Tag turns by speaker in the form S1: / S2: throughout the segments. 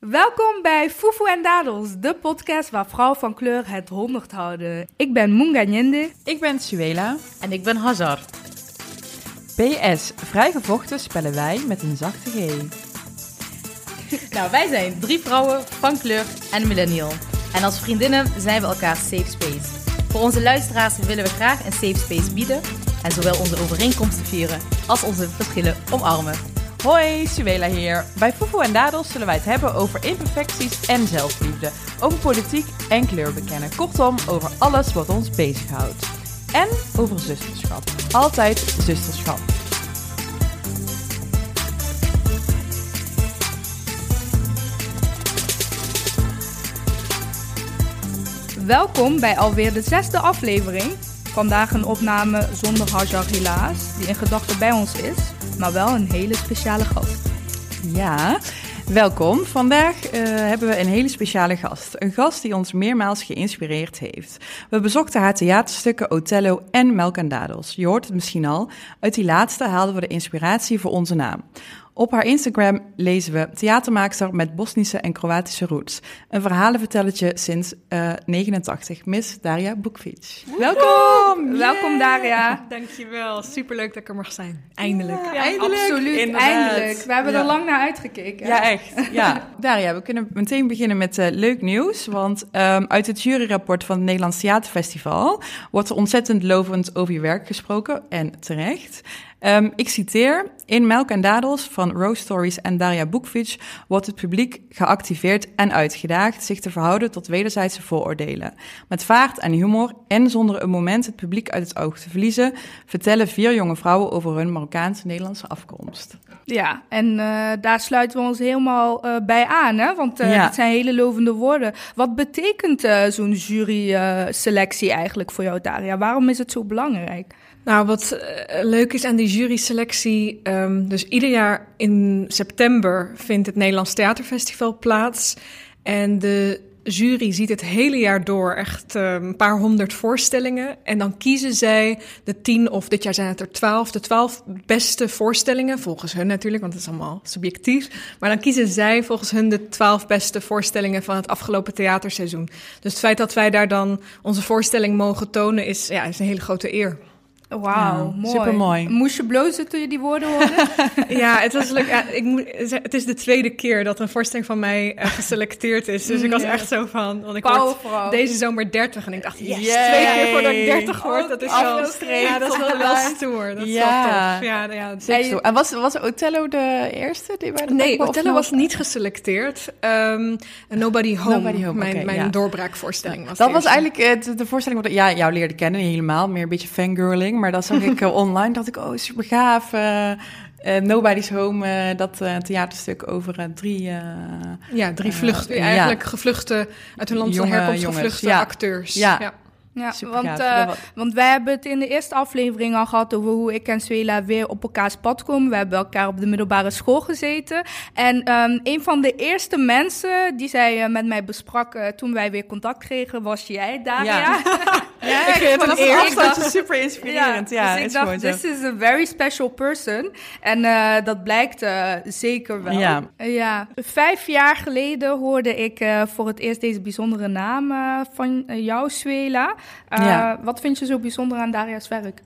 S1: Welkom bij Fufu en Dadels, de podcast waar vrouwen van kleur het honderd houden. Ik ben Munga Nyende.
S2: Ik ben Suela.
S3: En ik ben Hazar.
S2: PS, vrijgevochten spellen wij met een zachte G.
S3: Nou, wij zijn drie vrouwen van kleur en millennial. En als vriendinnen zijn we elkaar safe space. Voor onze luisteraars willen we graag een safe space bieden en zowel onze overeenkomsten vieren als onze verschillen omarmen.
S2: Hoi, Suela hier. Bij Fufu en Dadels zullen wij het hebben over imperfecties en zelfliefde. Over politiek en kleur bekennen. Kortom, over alles wat ons bezighoudt. En over zusterschap. Altijd zusterschap.
S1: Welkom bij alweer de zesde aflevering. Vandaag een opname zonder Hajar helaas, die in gedachten bij ons is, maar wel een hele speciale gast.
S2: Ja, welkom. Vandaag eh, hebben we een hele speciale gast. Een gast die ons meermaals geïnspireerd heeft. We bezochten haar theaterstukken Othello en Melk en Dadels. Je hoort het misschien al. Uit die laatste haalden we de inspiratie voor onze naam. Op haar Instagram lezen we theatermaakster met Bosnische en Kroatische roots. Een verhalenvertellertje sinds uh, 89, Miss Daria Bukvic.
S1: Welkom! Welkom Daria.
S4: Dankjewel, superleuk dat ik er mag zijn. Eindelijk.
S1: Ja, eindelijk. Absoluut,
S2: Inderdaad.
S1: eindelijk. We hebben
S2: Ja.
S1: er lang naar uitgekeken.
S2: Ja, echt. Ja. Daria, we kunnen meteen beginnen met eh, leuk nieuws. Want ehm, uit het juryrapport van het Nederlands Theaterfestival wordt er ontzettend lovend over je werk gesproken. En terecht. Ehm, ik citeer: In Melk en Dadels van Rose Stories en Daria Bukvic wordt het publiek geactiveerd en uitgedaagd zich te verhouden tot wederzijdse vooroordelen. Met vaart en humor en zonder een moment het publiek uit het oog te verliezen, vertellen vier jonge vrouwen over hun Marokkaans-Nederlandse afkomst.
S1: Ja, en eh, daar sluiten we ons helemaal eh, bij aan, hè? want
S2: Ja.
S1: dit zijn hele lovende woorden. Wat betekent zo'n juryselectie eigenlijk voor jou, Daria? Waarom is het zo belangrijk?
S4: Nou, wat eh, leuk is aan die juryselectie, ehm, dus ieder jaar in september vindt het Nederlands Theaterfestival plaats. En de jury ziet het hele jaar door echt eh, een paar honderd voorstellingen. En dan kiezen zij de tien, of dit jaar zijn het er twaalf, de twaalf beste voorstellingen, volgens hun natuurlijk, want het is allemaal subjectief. Maar dan kiezen zij volgens hun de twaalf beste voorstellingen van het afgelopen theaterseizoen. Dus het feit dat wij daar dan onze voorstelling mogen tonen is, ja, is een hele grote eer.
S1: Wauw,
S2: Ja,
S1: mooi.
S2: supermooi.
S1: Moest je blozen toen je die woorden hoorde?
S4: Ja, het was leuk. Ja, ik moet, het is de tweede keer dat een voorstelling van mij eh, geselecteerd is. Dus ik was echt zo van. Want ik word deze zomer 30 en ik dacht, yes, twee keer voordat ik 30 word. Dat is wel, ja, dat is wel, wel stoer. Dat is
S2: Ja.
S4: wel tof. Ja, ja,
S1: En
S2: En was, was Othello de eerste die bij de
S4: Nee, Othello was niet geselecteerd. Ehm, Nobody Home,
S2: Nobody Home,
S4: mijn, mijn doorbraakvoorstelling was
S2: Dat was eigenlijk eh, de, de voorstelling wat ik ja, jou leerde kennen, niet helemaal, meer een beetje fangirling. Maar dat zag ik eh, online, dacht ik, oh, super gaaf. eh, eh, Nobody's Home, dat theaterstuk over drie...
S4: Ja, drie vluchten.
S2: ja.
S4: Eigenlijk gevluchte, uit hun land van herkomst
S2: jongens,
S4: gevluchte
S2: ja.
S4: acteurs.
S2: Ja.
S1: Ja,
S2: Super
S1: want, eh, want wij hebben het in de eerste aflevering al gehad over hoe ik en Suela weer op elkaars pad komen. We hebben elkaar op de middelbare school gezeten. En ehm, een van de eerste mensen die zij eh, met mij besprak eh, toen wij weer contact kregen, was jij, Daria.
S2: Ja. Ja, ik
S4: vind het
S2: vond
S4: een eer.
S2: het afstandje super inspirerend. Ja,
S1: dus ik
S2: is
S1: dacht, this is a very special person. En dat blijkt zeker wel.
S2: Ja.
S1: Ja. Vijf jaar geleden hoorde ik voor het eerst deze bijzondere naam van jou, Suela. Eh. Wat vind je zo bijzonder aan Daria's werk?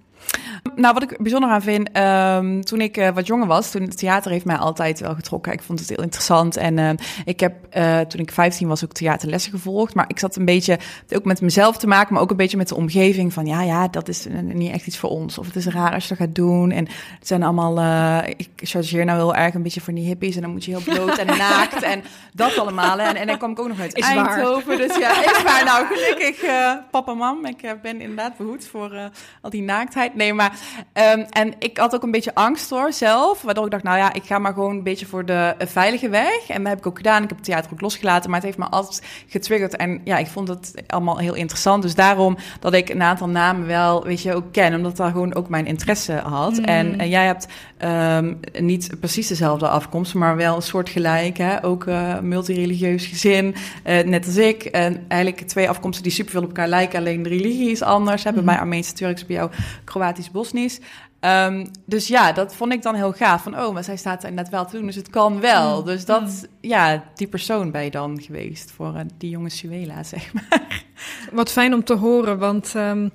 S2: Nou, wat ik bijzonder aan vind, ehm, toen ik eh, wat jonger was, toen het theater heeft mij altijd wel getrokken. Ik vond het heel interessant. En ehm, ik heb eh, toen ik 15 was ook theaterlessen gevolgd. Maar ik zat een beetje, ook met mezelf te maken, maar ook een beetje met de omgeving. Van ja, ja, dat is niet echt iets voor ons. Of het is raar als je dat gaat doen. En het zijn allemaal, eh, ik chargeer nou heel erg een beetje van die hippies. En dan moet je heel bloot en naakt en dat allemaal. En, en dan kwam ik ook nog uit
S4: Is waar.
S2: Eindhoven. Dus ja, is waar. Nou, gelukkig, papa en mam. Ik ben inderdaad behoed voor al die naaktheid. Nee, maar... ehm, en ik had ook een beetje angst hoor, zelf. Waardoor ik dacht, nou ja, ik ga maar gewoon een beetje voor de eh, veilige weg. En dat heb ik ook gedaan. Ik heb het theater ook losgelaten. Maar het heeft me altijd getriggerd. En ja, ik vond het allemaal heel interessant. Dus daarom dat ik een aantal namen wel, weet je, ook ken. Omdat dat gewoon ook mijn interesse had. En, en jij hebt ehm, niet precies dezelfde afkomst, maar wel een soort gelijk. Hè? Ook eh multireligieus gezin, eh, net als ik. En eigenlijk twee afkomsten die superveel op elkaar lijken. Alleen de religie is anders. Hè? Bij mij Armeens, Turks, bij jou Kroatisch, Bosnisch. Ehm, dus ja, dat vond ik dan heel gaaf. Van, oh, maar zij staat er net wel te doen, dus het kan wel.
S1: Mm.
S2: Dus dat,
S1: Mm.
S2: ja, die persoon ben je dan geweest voor eh, die jonge Suela, zeg maar.
S4: Wat fijn om te horen, want ehm,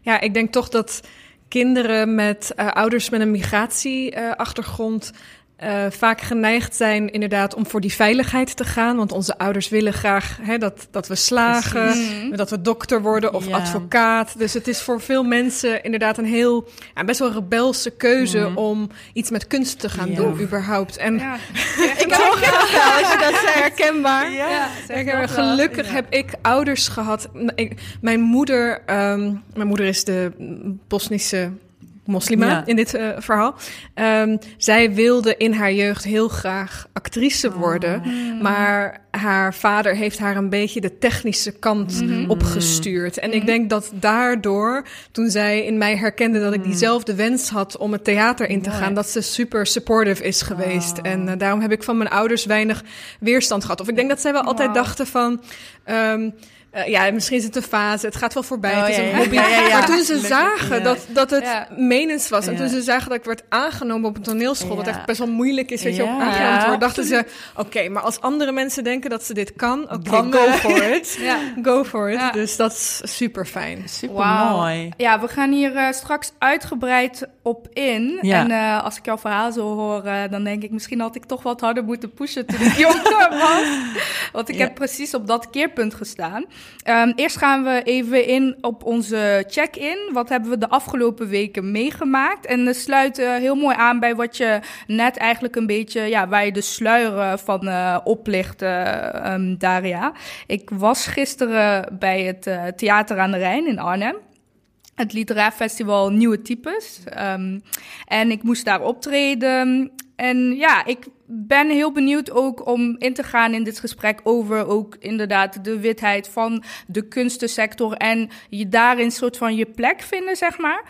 S4: ja, ik denk toch dat kinderen met eh, ouders met een migratieachtergrond eh, vaak geneigd zijn inderdaad om voor die veiligheid te gaan. Want onze ouders willen graag hè, dat, dat we slagen,
S1: Mhm.
S4: dat we dokter worden of
S2: Ja.
S4: advocaat. Dus het is voor veel mensen inderdaad een heel, ja, best wel rebelse keuze
S2: Mhm.
S4: om iets met kunst te gaan
S2: Ja.
S4: doen überhaupt. En
S1: Ja.
S4: ik wel, als je dat zei, herkenbaar.
S1: Ja,
S4: gelukkig
S2: Ja.
S4: heb ik ouders gehad. ik- mijn moeder, ehm, mijn moeder is de Bosnische moslima
S2: Ja.
S4: in dit eh, verhaal. Ehm, zij wilde in haar jeugd heel graag actrice worden,
S1: Mm.
S4: maar haar vader heeft haar een beetje de technische kant
S1: Mhm.
S4: opgestuurd. En ik
S1: Mhm.
S4: denk dat daardoor, toen zij in mij herkende dat ik
S2: Mhm.
S4: diezelfde wens had om het theater in te
S2: Mooi.
S4: gaan, dat ze super supportive is geweest.
S2: Oh.
S4: En eh, daarom heb ik van mijn ouders weinig weerstand gehad. Of ik denk dat zij wel altijd dachten van... ehm, eh, ja, misschien is het een fase, het gaat wel voorbij,
S2: Oh,
S4: het is
S2: ja,
S4: een hobby.
S2: ja, ja, ja.
S4: Maar toen ze
S2: Lekker,
S4: zagen
S2: ja.
S4: dat, dat het
S1: Ja.
S4: menens was... en
S2: Ja.
S4: toen ze zagen dat ik werd aangenomen op een toneelschool... wat echt best wel moeilijk is, weet je,
S2: Ja.
S4: om aangenomen te worden... dachten ze, oké, maar als andere mensen denken dat ze dit kan... oké,
S2: Dan,
S4: go for it. Go for it. Dus dat is super fijn.
S2: Super mooi.
S1: Ja, we gaan hier eh, straks uitgebreid op in.
S2: Ja.
S1: En eh, als ik jouw verhaal zo hoor, eh, dan denk ik... misschien had ik toch wat harder moeten pushen toen ik jonger was. Want ik
S2: Ja.
S1: heb precies op dat keerpunt gestaan. Ehm, eerst gaan we even in op onze check-in. Wat hebben we de afgelopen weken meegemaakt? En dat sluit heel mooi aan bij wat je net eigenlijk een beetje... Ja, waar je de sluier van eh oplicht, eh, ehm, Daria. Ik was gisteren bij het Theater aan de Rijn in Arnhem het literair festival Nieuwe Types. Ehm, en ik moest daar optreden. En ja, ik ben heel benieuwd ook om in te gaan in dit gesprek over ook inderdaad de witheid van de kunstensector en je daarin soort van je plek vinden, zeg maar.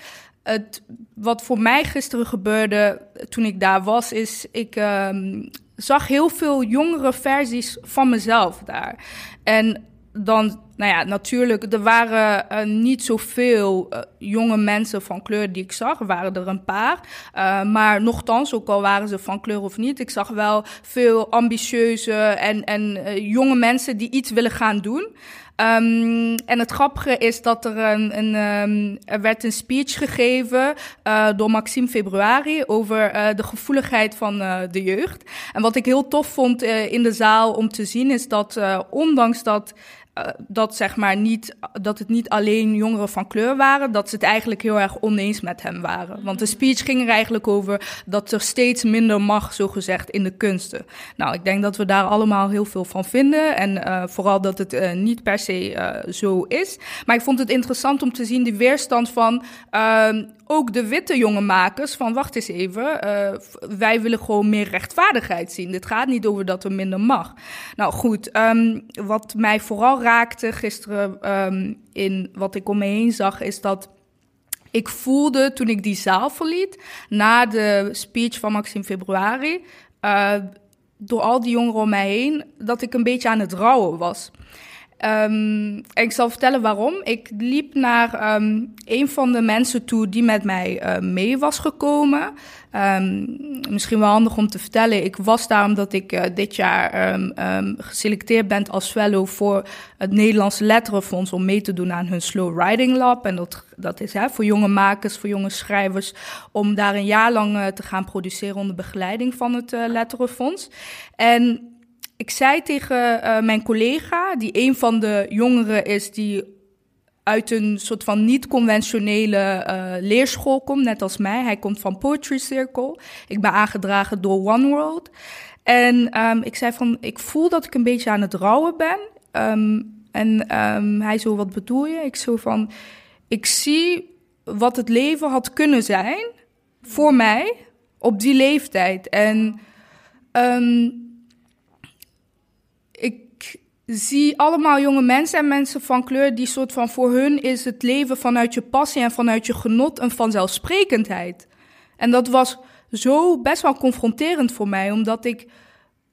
S1: Het, wat voor mij gisteren gebeurde toen ik daar was, is ik ehm, zag heel veel jongere versies van mezelf daar. En dan, nou ja, natuurlijk, er waren uh, niet zoveel uh, jonge mensen van kleur die ik zag. Er waren er een paar. Uh, maar nochtans, ook al waren ze van kleur of niet, ik zag wel veel ambitieuze en, en jonge mensen die iets willen gaan doen. Um, en het grappige is dat er een, een um, er werd een speech gegeven door Maxime Februari over de gevoeligheid van de jeugd. En wat ik heel tof vond in de zaal om te zien is dat ondanks dat uh, dat zeg maar niet dat het niet alleen jongeren van kleur waren, dat ze het eigenlijk heel erg oneens met hem waren. Want de speech ging er eigenlijk over dat er steeds minder mag, zo gezegd, in de kunsten. Nou, ik denk dat we daar allemaal heel veel van vinden en uh, vooral dat het uh, niet per se zo is. Maar ik vond het interessant om te zien de weerstand van uh, ook de witte jonge makers van wacht eens even, uh, wij willen gewoon meer rechtvaardigheid zien. Dit gaat niet over dat er minder mag. Nou goed, um, wat mij vooral raakte gisteren um, in wat ik om me heen zag, is dat ik voelde toen ik die zaal verliet, na de speech van Maxime Februari, uh, door al die jongeren om mij heen, dat ik een beetje aan het rouwen was. En ik zal vertellen waarom. Ik liep naar um, een van de mensen toe die met mij uh, mee was gekomen. Um, misschien wel handig om te vertellen. Ik was daar omdat ik uh, dit jaar geselecteerd ben als fellow voor het Nederlandse Letterenfonds om mee te doen aan hun Slow Writing Lab. En dat, dat is hè, voor jonge makers, voor jonge schrijvers, om daar een jaar lang uh, te gaan produceren onder begeleiding van het Letterenfonds. En ik zei tegen uh, mijn collega, die een van de jongeren is die uit een soort van niet-conventionele uh, leerschool komt, net als mij. Hij komt van Poetry Circle. Ik ben aangedragen door One World. En um, ik zei van, ik voel dat ik een beetje aan het rouwen ben. Um, en um, hij zo, wat bedoel je? Ik zo van, ik zie wat het leven had kunnen zijn voor mij op die leeftijd. En zie allemaal jonge mensen en mensen van kleur die soort van voor hun is het leven vanuit je passie en vanuit je genot een vanzelfsprekendheid. En dat was zo best wel confronterend voor mij, omdat ik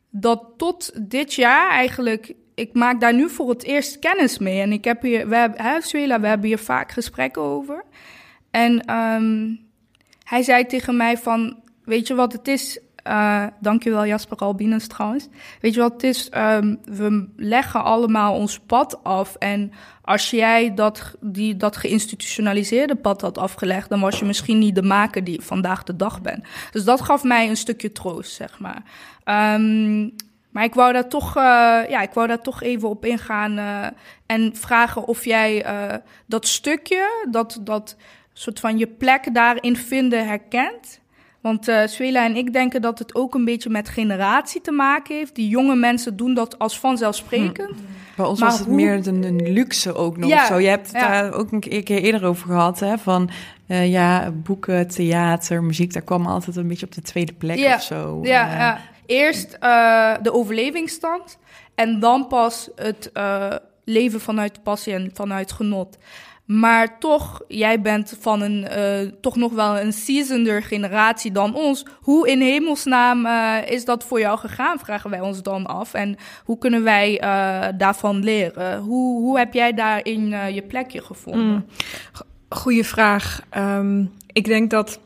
S1: dat tot dit jaar eigenlijk, ik maak daar nu voor het eerst kennis mee. En ik heb hier, we hebben, hè, Suela, we hebben hier vaak gesprekken over. En um, hij zei tegen mij van, weet je wat het is? Uh, dankjewel Jasper Albinus trouwens. Weet je wat het is? Um, we leggen allemaal ons pad af. En als jij dat, die, dat geïnstitutionaliseerde pad had afgelegd... dan was je misschien niet de maker die vandaag de dag bent. Dus dat gaf mij een stukje troost, zeg maar. Um, maar ik wou daar toch, uh, ja, ik wou daar toch even op ingaan uh, en vragen of jij dat stukje, dat, dat soort van je plek daarin vinden herkent. Want uh, Swela en ik denken dat het ook een beetje met generatie te maken heeft. Die jonge mensen doen dat als vanzelfsprekend. Hm.
S2: Bij ons maar was het hoe... meer een, een, luxe ook nog ja, zo. Je hebt het ja. daar ook een keer eerder over gehad, hè? Van uh, ja, boeken, theater, muziek, daar kwam altijd een beetje op de tweede plek
S1: ja.
S2: of zo.
S1: Ja, uh, ja. eerst uh, de overlevingsstand en dan pas het leven vanuit passie en vanuit genot. Maar toch, jij bent van een uh, toch nog wel een seasonder generatie dan ons. Hoe in hemelsnaam uh, is dat voor jou gegaan, vragen wij ons dan af. En hoe kunnen wij uh, daarvan leren? Hoe, hoe heb jij daarin je plekje gevonden?
S4: Mm. Goeie vraag. Um, ik denk dat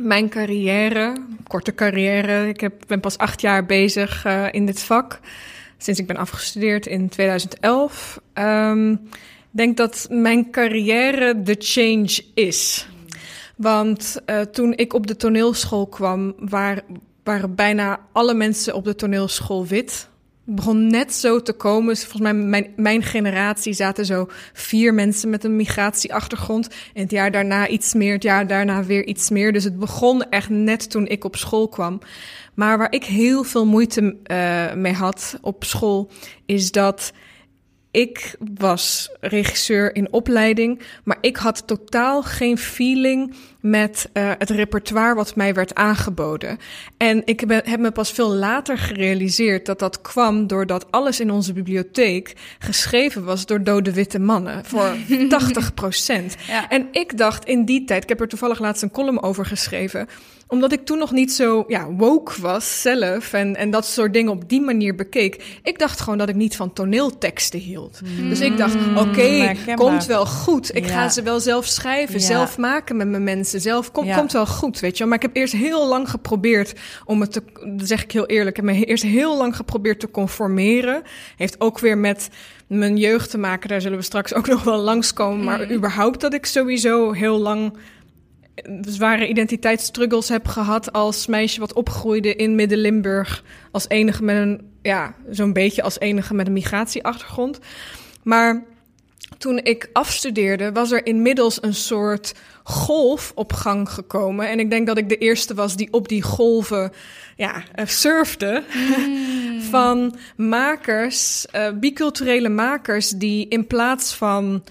S4: mijn carrière, korte carrière, ik heb, ben pas acht jaar bezig in dit vak. Sinds ik ben afgestudeerd in 2011. Um, denk dat mijn carrière de change is. Want uh, toen ik op de toneelschool kwam, waar, waren bijna alle mensen op de toneelschool wit. Het begon net zo te komen. Volgens mij, mijn, mijn generatie zaten zo vier mensen met een migratieachtergrond. En het jaar daarna iets meer, het jaar daarna weer iets meer. Dus het begon echt net toen ik op school kwam. Maar waar ik heel veel moeite uh, mee had op school, is dat ik was regisseur in opleiding, maar ik had totaal geen feeling met uh, het repertoire wat mij werd aangeboden. En ik ben, heb me pas veel later gerealiseerd dat dat kwam doordat alles in onze bibliotheek geschreven was door dode witte mannen voor 80 procent. Ja. En ik dacht in die tijd, ik heb er toevallig laatst een column over geschreven, omdat ik toen nog niet zo ja, woke was zelf en, en dat soort dingen op die manier bekeek. Ik dacht gewoon dat ik niet van toneelteksten hield. Mm. Dus ik dacht, oké, okay, komt wel goed. Ik ja. ga ze wel zelf schrijven, ja. zelf maken met mijn mensen. Zelf Kom, ja. komt wel goed, weet je. Maar ik heb eerst heel lang geprobeerd om het te, dat zeg ik heel eerlijk, ik heb me eerst heel lang geprobeerd te conformeren. Heeft ook weer met mijn jeugd te maken. Daar zullen we straks ook nog wel langskomen. Maar mm. überhaupt dat ik sowieso heel lang zware identiteitsstruggles heb gehad als meisje wat opgroeide in Midden-Limburg. Als enige met een, ja, zo'n beetje als enige met een migratieachtergrond. Maar toen ik afstudeerde, was er inmiddels een soort golf op gang gekomen. En ik denk dat ik de eerste was die op die golven ja, uh, surfde. Mm. van makers, uh, biculturele makers, die in plaats van.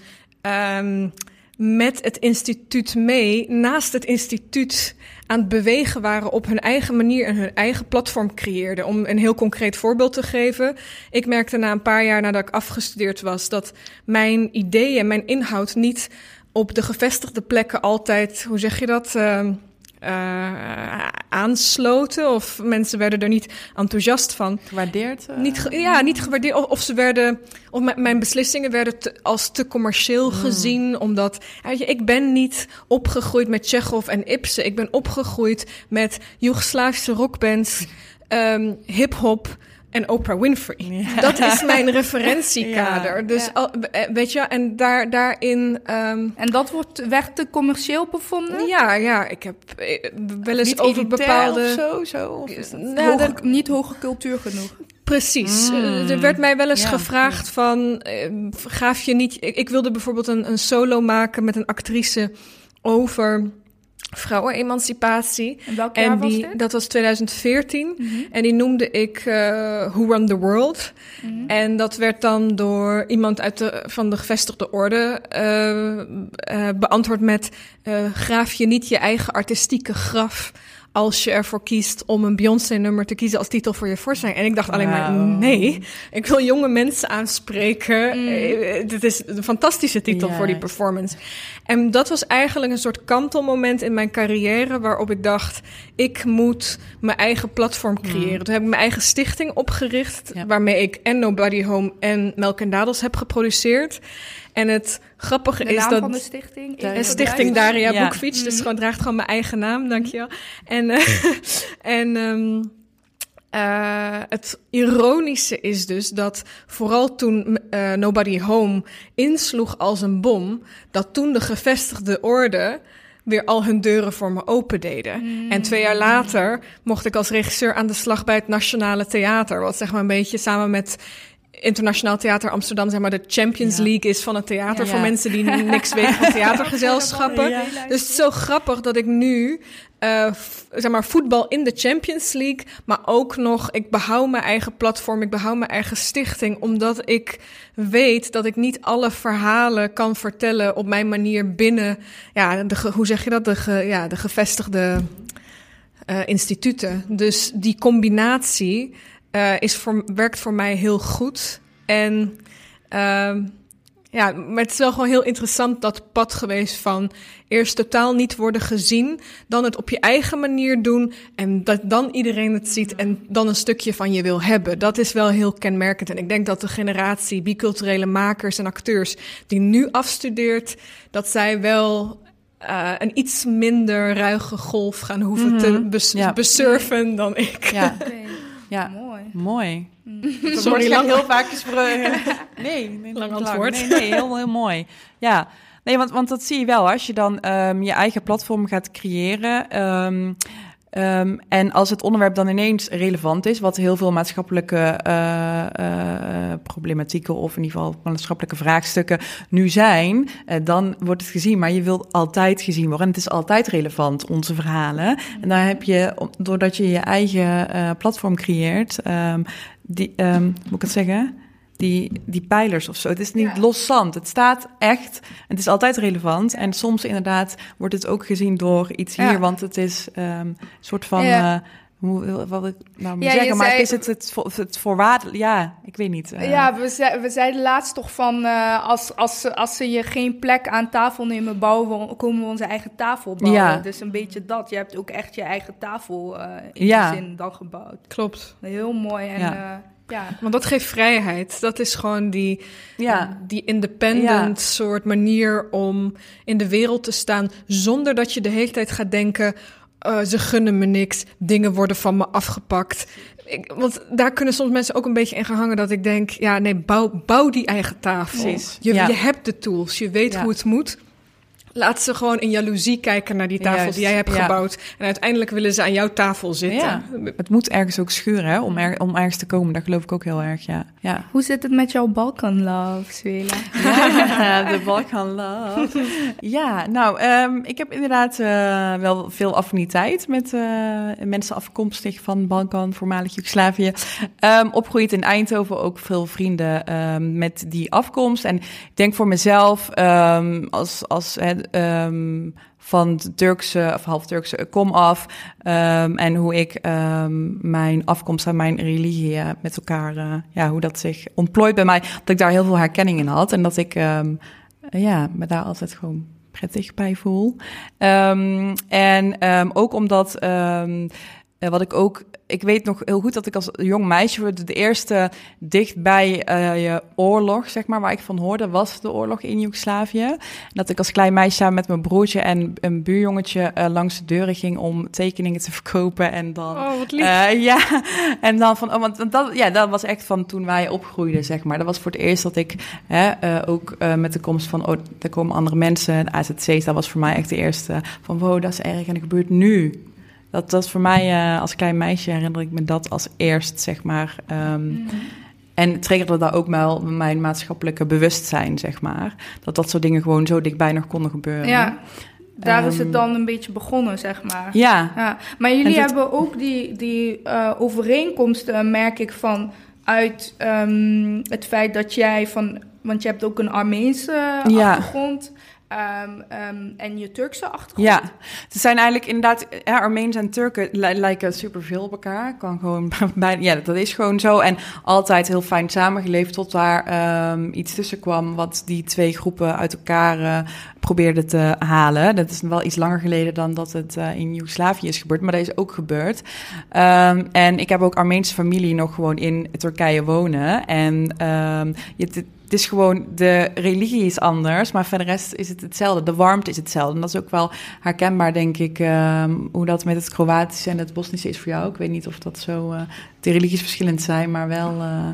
S4: Um, met het instituut mee, naast het instituut aan het bewegen waren op hun eigen manier en hun eigen platform creëerden. Om een heel concreet voorbeeld te geven. Ik merkte na een paar jaar nadat ik afgestudeerd was dat mijn ideeën, mijn inhoud niet op de gevestigde plekken altijd, hoe zeg je dat? Uh, uh, aansloten. Of mensen werden er niet enthousiast van.
S2: Gewaardeerd?
S4: Uh... Niet ge ja, niet gewaardeerd. Of, of ze werden. Of mijn beslissingen werden te, als te commercieel mm. gezien. Omdat. Weet je, ik ben niet opgegroeid met Chekhov en Ibsen. Ik ben opgegroeid met Joegoslavische rockbands, um, hip-hop en Oprah Winfrey. Ja. Dat is mijn referentiekader. Ja, dus ja. weet je, en daar, daarin. Um...
S1: En dat wordt weg te commercieel bevonden?
S4: Ja, ja. Ik heb wel eens over bepaalde.
S2: Of zo, zo? Of
S1: is dat nou, hoge, dat... niet hoge cultuur genoeg?
S4: Precies. Mm. Er werd mij wel eens gevraagd van, gaaf je niet... Ik, ik wilde bijvoorbeeld een, een solo maken met een actrice over vrouwenemancipatie.
S1: En welk jaar
S4: en die,
S1: was dit?
S4: Dat was 2014. Mm -hmm. En die noemde ik uh, Who Run the World. Mm -hmm. En dat werd dan door iemand uit de, van de gevestigde orde uh, uh, beantwoord met... graaf je niet je eigen artistieke graf als je ervoor kiest om een Beyoncé-nummer te kiezen als titel voor je voorstelling. En ik dacht alleen maar, nee, ik wil jonge mensen aanspreken.
S1: Mm.
S4: Eh, Dit is een fantastische titel voor die performance. En dat was eigenlijk een soort kantelmoment in mijn carrière waarop ik dacht, ik moet mijn eigen platform creëren. Toen heb ik mijn eigen stichting opgericht, waarmee ik en Nobody Home en Melk en Dadels heb geproduceerd. En het grappige
S1: De
S4: is
S1: naam
S4: dat...
S1: van de stichting?
S2: Even
S4: Stichting Daria
S2: Ja.
S4: Boekfiets, dus gewoon draagt gewoon mijn eigen naam, dankjewel. En, eh, en ehm, eh, het ironische is dus dat vooral toen eh, Nobody Home insloeg als een bom, dat toen de gevestigde orde weer al hun deuren voor me opendeden. En twee jaar later mocht ik als regisseur aan de slag bij het Nationale Theater, wat zeg maar een beetje samen met Internationaal Theater Amsterdam, zeg maar, de Champions
S2: Ja.
S4: League is van het theater.
S2: Ja.
S4: Voor mensen die niks weten van theatergezelschappen. Dus het is zo grappig dat ik nu, eh, zeg maar, voetbal in de Champions League, maar ook nog, ik behoud mijn eigen platform, ik behoud mijn eigen stichting, omdat ik weet dat ik niet alle verhalen kan vertellen op mijn manier binnen, ja, de, hoe zeg je dat, de, ge- ja, de gevestigde eh, instituten. Dus die combinatie eh, is voor, werkt voor mij heel goed. En ehm, ja, maar het is wel gewoon heel interessant dat pad geweest van eerst totaal niet worden gezien, dan het op je eigen manier doen en dat dan iedereen het ziet en dan een stukje van je wil hebben. Dat is wel heel kenmerkend. En ik denk dat de generatie biculturele makers en acteurs die nu afstudeert, dat zij wel eh, een iets minder ruige golf gaan hoeven te bes-
S2: Ja.
S4: besurfen dan ik.
S2: Ja, ja.
S1: Mooi.
S2: mooi.
S4: Sorry,
S2: Sorry,
S4: lang-
S2: heel vaak gesproken. Nee, nee,
S4: Lang antwoord.
S2: Nee, nee, heel, heel mooi. Ja, nee, want, want dat zie je wel als je dan ehm, je eigen platform gaat creëren. ehm, ehm, en als het onderwerp dan ineens relevant is, wat heel veel maatschappelijke eh, eh, problematieken of in ieder geval maatschappelijke vraagstukken nu zijn, eh, dan wordt het gezien. Maar je wilt altijd gezien worden. En het is altijd relevant, onze verhalen. En daar heb je, doordat je je eigen platform creëert, ehm, die, ehm, moet ik het zeggen? Die, die pijlers of zo. Het is niet
S1: Ja.
S2: los zand. Het staat echt. Het is altijd relevant. En soms inderdaad wordt het ook gezien door iets hier.
S1: Ja.
S2: Want het is ehm, een soort van.
S1: Ja.
S2: eh, hoe, wat ik nou moet zeggen, maar
S1: zei-
S2: is het het, voor- het? Ja, ik weet niet. eh.
S1: Ja, we, zei, we zeiden laatst toch van... eh, als, als, ze- als ze je geen plek aan tafel nemen bouwen... we- komen we onze eigen tafel bouwen.
S2: Ja.
S1: Dus een beetje dat. Je hebt ook echt je eigen tafel eh, in
S2: Ja.
S1: die zin dan gebouwd.
S4: Klopt.
S1: Heel mooi. En
S2: ja.
S4: Want dat geeft vrijheid. Dat is gewoon die,
S2: ja.
S4: die independent
S2: Ja.
S4: soort manier om in de wereld te staan. Zonder dat je de hele tijd gaat denken. eh, ze gunnen me niks, dingen worden van me afgepakt. Ik, want daar kunnen soms mensen ook een beetje in gaan hangen dat ik denk, ja nee, bouw, bouw die eigen tafel.
S2: Precies,
S4: Je,
S2: ja.
S4: je hebt de tools, je weet hoe het moet. Laat ze gewoon in jaloezie kijken naar die tafel
S2: Juist,
S4: die jij hebt
S2: ja.
S4: gebouwd. En uiteindelijk willen ze aan jouw tafel zitten.
S2: Ja. Het moet ergens ook schuren hè, om, er, om ergens te komen. Daar geloof ik ook heel erg, ja. ja.
S1: Hoe zit het met jouw Balkan Love, Suela?
S2: Ja, de Balkan Love. Ja, nou, ehm, ik heb inderdaad eh, wel veel affiniteit met eh, mensen afkomstig van Balkan, voormalig Joegoslavië. Ehm opgroeid in Eindhoven, ook veel vrienden ehm, met die afkomst. En ik denk voor mezelf, ehm, als, als hè, ehm, van Turkse of half Turkse kom af. ehm, en hoe ik ehm, mijn afkomst en mijn religie eh, met elkaar, eh, ja, hoe dat zich ontplooit bij mij. Dat ik daar heel veel herkenning in had. En dat ik ja, me daar altijd gewoon prettig bij voel. En ook omdat, eh, wat ik ook, ik weet nog heel goed dat ik als jong meisje, de eerste dichtbij eh je oorlog, zeg maar, waar ik van hoorde, was de oorlog in Joegoslavië. En dat ik als klein meisje samen met mijn broertje en een buurjongetje eh, langs de deuren ging om tekeningen te verkopen. En dan
S4: Oh, wat lief.
S2: ja, en dan van, oh, want, dat, ja, dat was echt van toen wij opgroeiden, zeg maar. Dat was voor het eerst dat ik hè, ook met de komst van, oh, er komen andere mensen, de AZC's, dat was voor mij echt de eerste van, wow, dat is erg en dat gebeurt nu. Dat, dat voor mij, eh, als klein meisje herinner ik me dat als eerst, zeg maar. Ehm, En triggerde daar ook wel mijn maatschappelijke bewustzijn, zeg maar. Dat dat soort dingen gewoon zo dichtbij nog konden gebeuren.
S1: Ja, daar is
S2: Ehm,
S1: het dan een beetje begonnen, zeg maar.
S2: Ja,
S1: Ja, maar jullie hebben ook die, die eh, overeenkomsten, merk ik, van uit ehm, het feit dat jij van, want je hebt ook een Armeense
S2: Ja.
S1: achtergrond. Ehm, ehm, en je Turkse achtergrond?
S2: Ja, ze zijn eigenlijk inderdaad, ja, Armeens en Turken li- lijken superveel op elkaar. Kan gewoon bij, ja, dat is gewoon zo. En altijd heel fijn samengeleefd tot daar ehm, iets tussen kwam wat die twee groepen uit elkaar eh, probeerden te halen. Dat is wel iets langer geleden dan dat het eh, in Joegoslavië is gebeurd, maar dat is ook gebeurd. En ik heb ook Armeense familie nog gewoon in Turkije wonen. En je, is gewoon, de religie is anders, maar voor de rest is het hetzelfde. De warmte is hetzelfde. En dat is ook wel herkenbaar, denk ik, ehm, hoe dat met het Kroatische en het Bosnische is voor jou. Ik weet niet of dat zo, eh, de religies verschillend zijn, maar wel eh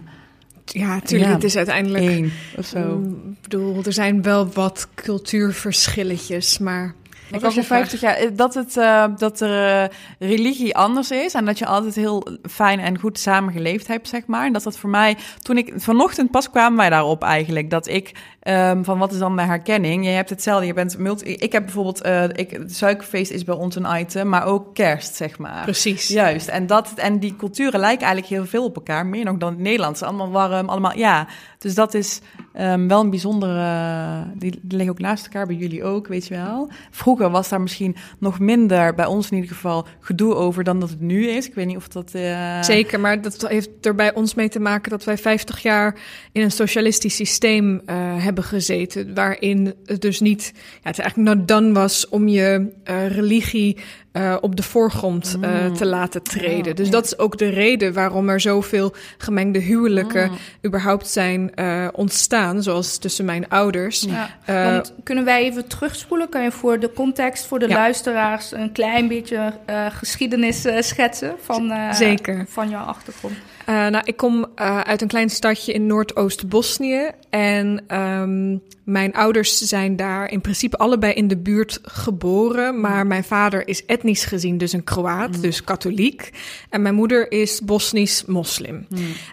S4: Ja, natuurlijk.
S2: Ja,
S4: het is uiteindelijk...
S2: één of zo.
S4: Mm, Ik bedoel, er zijn wel wat cultuurverschilletjes, maar...
S2: Ik was
S4: was
S2: al
S4: je
S2: 50 jaar. eh, Dat, het, eh, dat de religie anders is. En dat je altijd heel fijn en goed samengeleefd hebt, zeg maar. En dat dat voor mij. Toen ik. Vanochtend pas kwamen wij daarop eigenlijk. Dat ik. Ehm, van wat is dan de herkenning? Je hebt hetzelfde. Je bent multi. Ik heb bijvoorbeeld. eh ik, suikerfeest is bij ons een item. Maar ook kerst, zeg maar.
S4: Precies.
S2: Juist. En, dat, en die culturen lijken eigenlijk heel veel op elkaar. Meer nog dan het Nederlands. Allemaal warm. Allemaal. Ja. Dus dat is ehm, wel een bijzondere. Die, die liggen ook naast elkaar. Bij jullie ook, weet je wel. Vroeger was daar misschien nog minder, bij ons in ieder geval, gedoe over dan dat het nu is. Ik weet niet of dat. eh,
S4: Zeker, maar dat heeft er bij ons mee te maken dat wij 50 jaar in een socialistisch systeem eh, hebben gezeten. Waarin het dus niet, ja, het eigenlijk not done was om je eh, religie eh, op de voorgrond eh,
S2: Mm.
S4: te laten treden. Dus
S2: ja.
S4: dat is ook de reden waarom er zoveel gemengde huwelijken
S2: Mm.
S4: überhaupt zijn eh, ontstaan, zoals tussen mijn ouders.
S1: Ja, want kunnen wij even terugspoelen? Kan je voor de context, voor de
S4: Ja.
S1: luisteraars, een klein beetje eh, geschiedenis schetsen van, eh,
S4: Zeker.
S1: van jouw achtergrond?
S4: Eh, nou, ik kom eh, uit een klein stadje in Noordoost-Bosnië. En ehm, mijn ouders zijn daar in principe allebei in de buurt geboren. Maar mijn vader is etnisch gezien dus een Kroaat, dus katholiek. En mijn moeder is Bosnisch-moslim.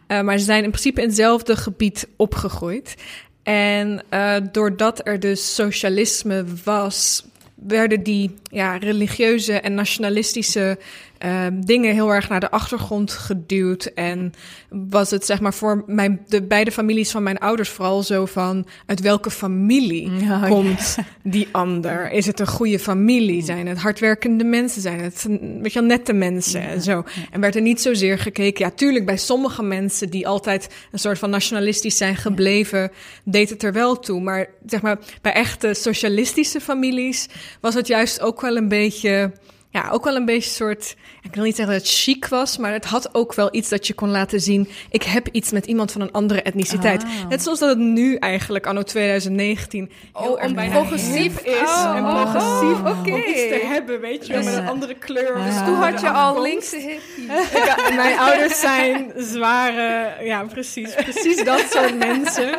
S4: Eh, maar ze zijn in principe in hetzelfde gebied opgegroeid. En doordat er dus socialisme was, werden die ja, religieuze en nationalistische eh, dingen heel erg naar de achtergrond geduwd. En was het zeg maar voor mijn, de beide families van mijn ouders vooral zo van... uit welke familie
S2: ja.
S4: komt die ander? Is het een goede familie? Zijn het hardwerkende mensen? Zijn het weet je nette mensen? En zo. En werd er niet zozeer gekeken... Ja, tuurlijk, bij sommige mensen die altijd een soort van nationalistisch zijn gebleven... deed het er wel toe. Maar zeg maar, bij echte socialistische families... was het juist ook wel een beetje... Ja, ook wel een beetje een soort. Ik wil niet zeggen dat het chic was, maar het had ook wel iets dat je kon laten zien. Ik heb iets met iemand van een andere etniciteit.
S2: Ah.
S4: Net zoals dat het nu eigenlijk, anno 2019, heel
S1: Oh, progressief
S4: is.
S1: Oh,
S4: en
S1: oh,
S4: progressief
S1: oh,
S4: om
S1: oké.
S4: iets te hebben, weet je wel,
S2: Dus,
S4: met een
S2: eh,
S4: andere kleur.
S2: dus
S4: Dus
S1: Toen had je al linkse hippies.
S4: Ik- mijn ouders zijn zware, ja, precies, precies dat soort mensen.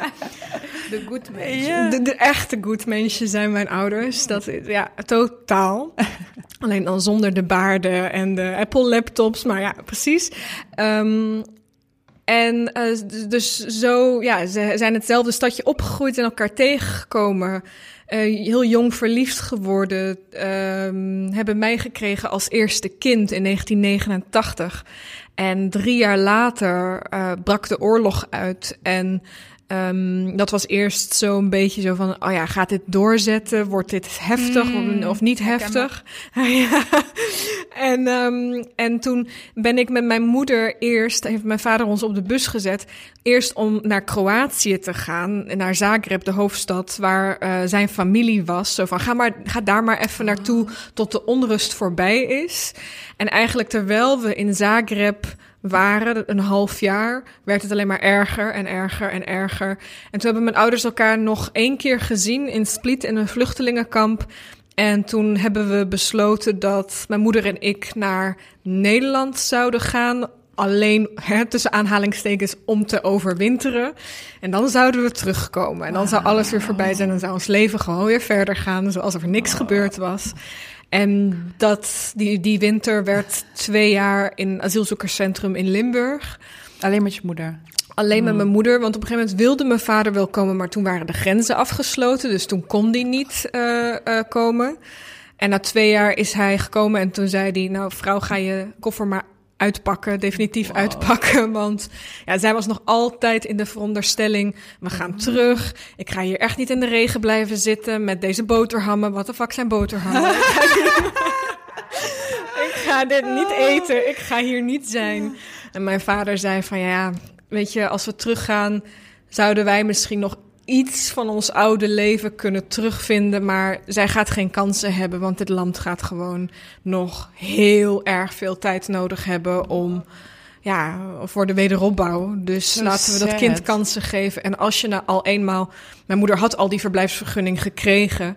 S1: De good.
S2: Ja.
S4: De, de echte goed mensen zijn mijn ouders. Dat is, ja, totaal. Alleen dan zonder de baarden en de Apple laptops. Maar ja, precies. Ehm, en eh, dus zo, ja, ze zijn hetzelfde stadje opgegroeid en elkaar tegengekomen. Eh, heel jong verliefd geworden. ehm, hebben mij gekregen als eerste kind in 1989. En drie jaar later eh, brak de oorlog uit. En Ehm, dat was eerst zo'n beetje zo van, oh ja, gaat dit doorzetten? Wordt dit heftig
S1: Mm,
S4: of niet heftig? ja. en, ehm, en toen ben ik met mijn moeder eerst, heeft mijn vader ons op de bus gezet, eerst om naar Kroatië te gaan, naar Zagreb, de hoofdstad, waar eh, zijn familie was. Zo van, ga, maar, ga daar maar even naartoe tot de onrust voorbij is. En eigenlijk terwijl we in Zagreb waren, een half jaar, werd het alleen maar erger en erger en erger. En toen hebben mijn ouders elkaar nog één keer gezien in Split in een vluchtelingenkamp. En toen hebben we besloten dat mijn moeder en ik naar Nederland zouden gaan. Alleen hè, tussen aanhalingstekens om te overwinteren. En dan zouden we terugkomen. En dan zou alles weer voorbij zijn. En zou ons leven gewoon weer verder gaan. Zoals er niks gebeurd was. En dat, die, die winter werd twee jaar in een asielzoekerscentrum in Limburg.
S2: Alleen met je moeder.
S4: Alleen met mijn moeder, want op een gegeven moment wilde mijn vader wel komen, maar toen waren de grenzen afgesloten, dus toen kon die niet eh, komen. En na twee jaar is hij gekomen en toen zei hij, nou vrouw, ga je koffer maar uitpakken, definitief uitpakken. Want ja, zij was nog altijd in de veronderstelling, we gaan terug. Ik ga hier echt niet in de regen blijven zitten met deze boterhammen. Wat de fuck zijn boterhammen? ik ga dit niet eten, ik ga hier niet zijn. En mijn vader zei van ja, weet je, als we teruggaan, zouden wij misschien nog iets van ons oude leven kunnen terugvinden. Maar zij gaat geen kansen hebben, want dit land gaat gewoon nog heel erg veel tijd nodig hebben om. Ja, voor de wederopbouw. Dus laten we dat
S2: sad.
S4: kind kansen geven. En als je nou al eenmaal. Mijn moeder had al die verblijfsvergunning gekregen.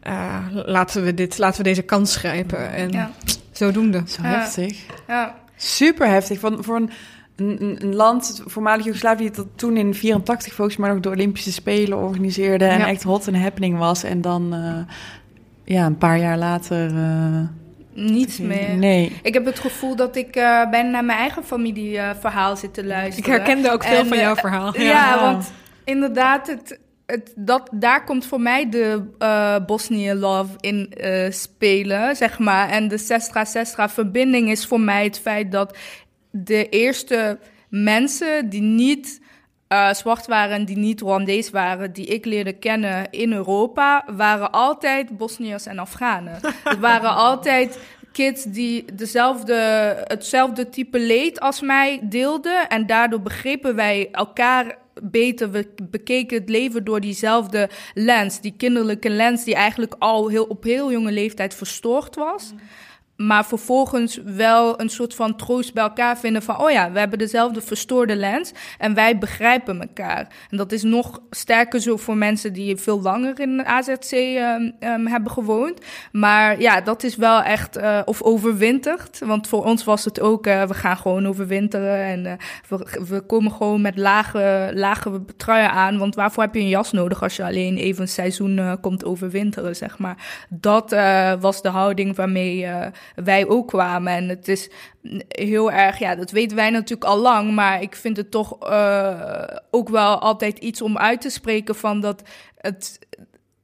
S4: Eh, laten, we dit, laten we deze kans grijpen. En
S1: Ja.
S4: zodoende.
S2: Zo heftig.
S1: Ja.
S2: Super heftig. Van, voor een, een, een land, het voormalig Joegoslavië, dat toen in 84 volgens mij nog de Olympische Spelen organiseerde en
S4: Ja.
S2: echt hot and happening was. En dan eh, ja, een paar jaar later. eh,
S1: Niets meer.
S2: Nee.
S1: Ik heb het gevoel dat ik eh bijna naar mijn eigen familie eh, verhaal zit te
S4: Ik
S1: luisteren.
S4: herkende ook veel
S1: En,
S4: van jouw verhaal.
S1: Ja, want inderdaad, het, het, dat, daar komt voor mij de eh Bosnië Love in eh, spelen, zeg maar. En de Sestra Sestra verbinding is voor mij het feit dat de eerste mensen die niet eh, zwart waren en die niet Rwandees waren, die ik leerde kennen in Europa, waren altijd Bosniërs en Afghanen. Het waren altijd kids die dezelfde, hetzelfde type leed als mij deelden. En daardoor begrepen wij elkaar beter. We bekeken het leven door diezelfde lens. Die kinderlijke lens die eigenlijk al heel, op heel jonge leeftijd verstoord was. Maar vervolgens wel een soort van troost bij elkaar vinden van... oh ja, we hebben dezelfde verstoorde lens en wij begrijpen elkaar. En dat is nog sterker zo voor mensen die veel langer in de AZC ehm, ehm, hebben gewoond. Maar ja, dat is wel echt... eh, of overwinterd, want voor ons was het ook... eh, we gaan gewoon overwinteren en eh, we, komen gewoon met lage, lage truien aan. Want waarvoor heb je een jas nodig als je alleen even een seizoen komt overwinteren, zeg maar. Dat was de houding waarmee... wij ook kwamen. En het is heel erg, ja, dat weten wij natuurlijk al lang, maar ik vind het toch eh, ook wel altijd iets om uit te spreken van dat het.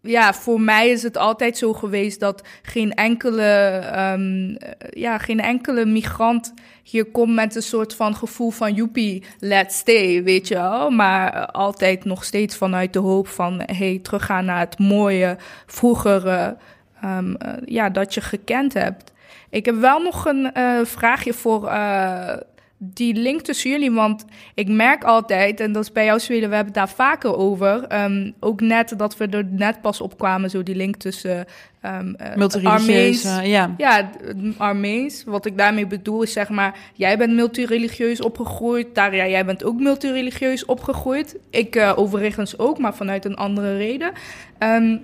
S1: Ja, voor mij is het altijd zo geweest dat geen enkele, ehm, ja, geen enkele migrant hier komt met een soort van gevoel van joepie, let's stay, weet je wel. Maar altijd nog steeds vanuit de hoop van, hey, teruggaan naar het mooie, vroegere, ehm, eh, ja, dat je gekend hebt. Ik heb wel nog een eh, vraagje voor eh, die link tussen jullie. Want ik merk altijd, en dat is bij jou Zweden, we hebben het daar vaker over. ehm, ook net dat we er net pas op kwamen, zo die link tussen
S2: Multireligieus.
S1: Armeens-
S2: eh, ja.
S1: ja, Armeens. Wat ik daarmee bedoel is zeg maar, jij bent multireligieus opgegroeid. Daria, jij bent ook multireligieus opgegroeid. Ik eh, overigens ook, maar vanuit een andere reden. Ehm,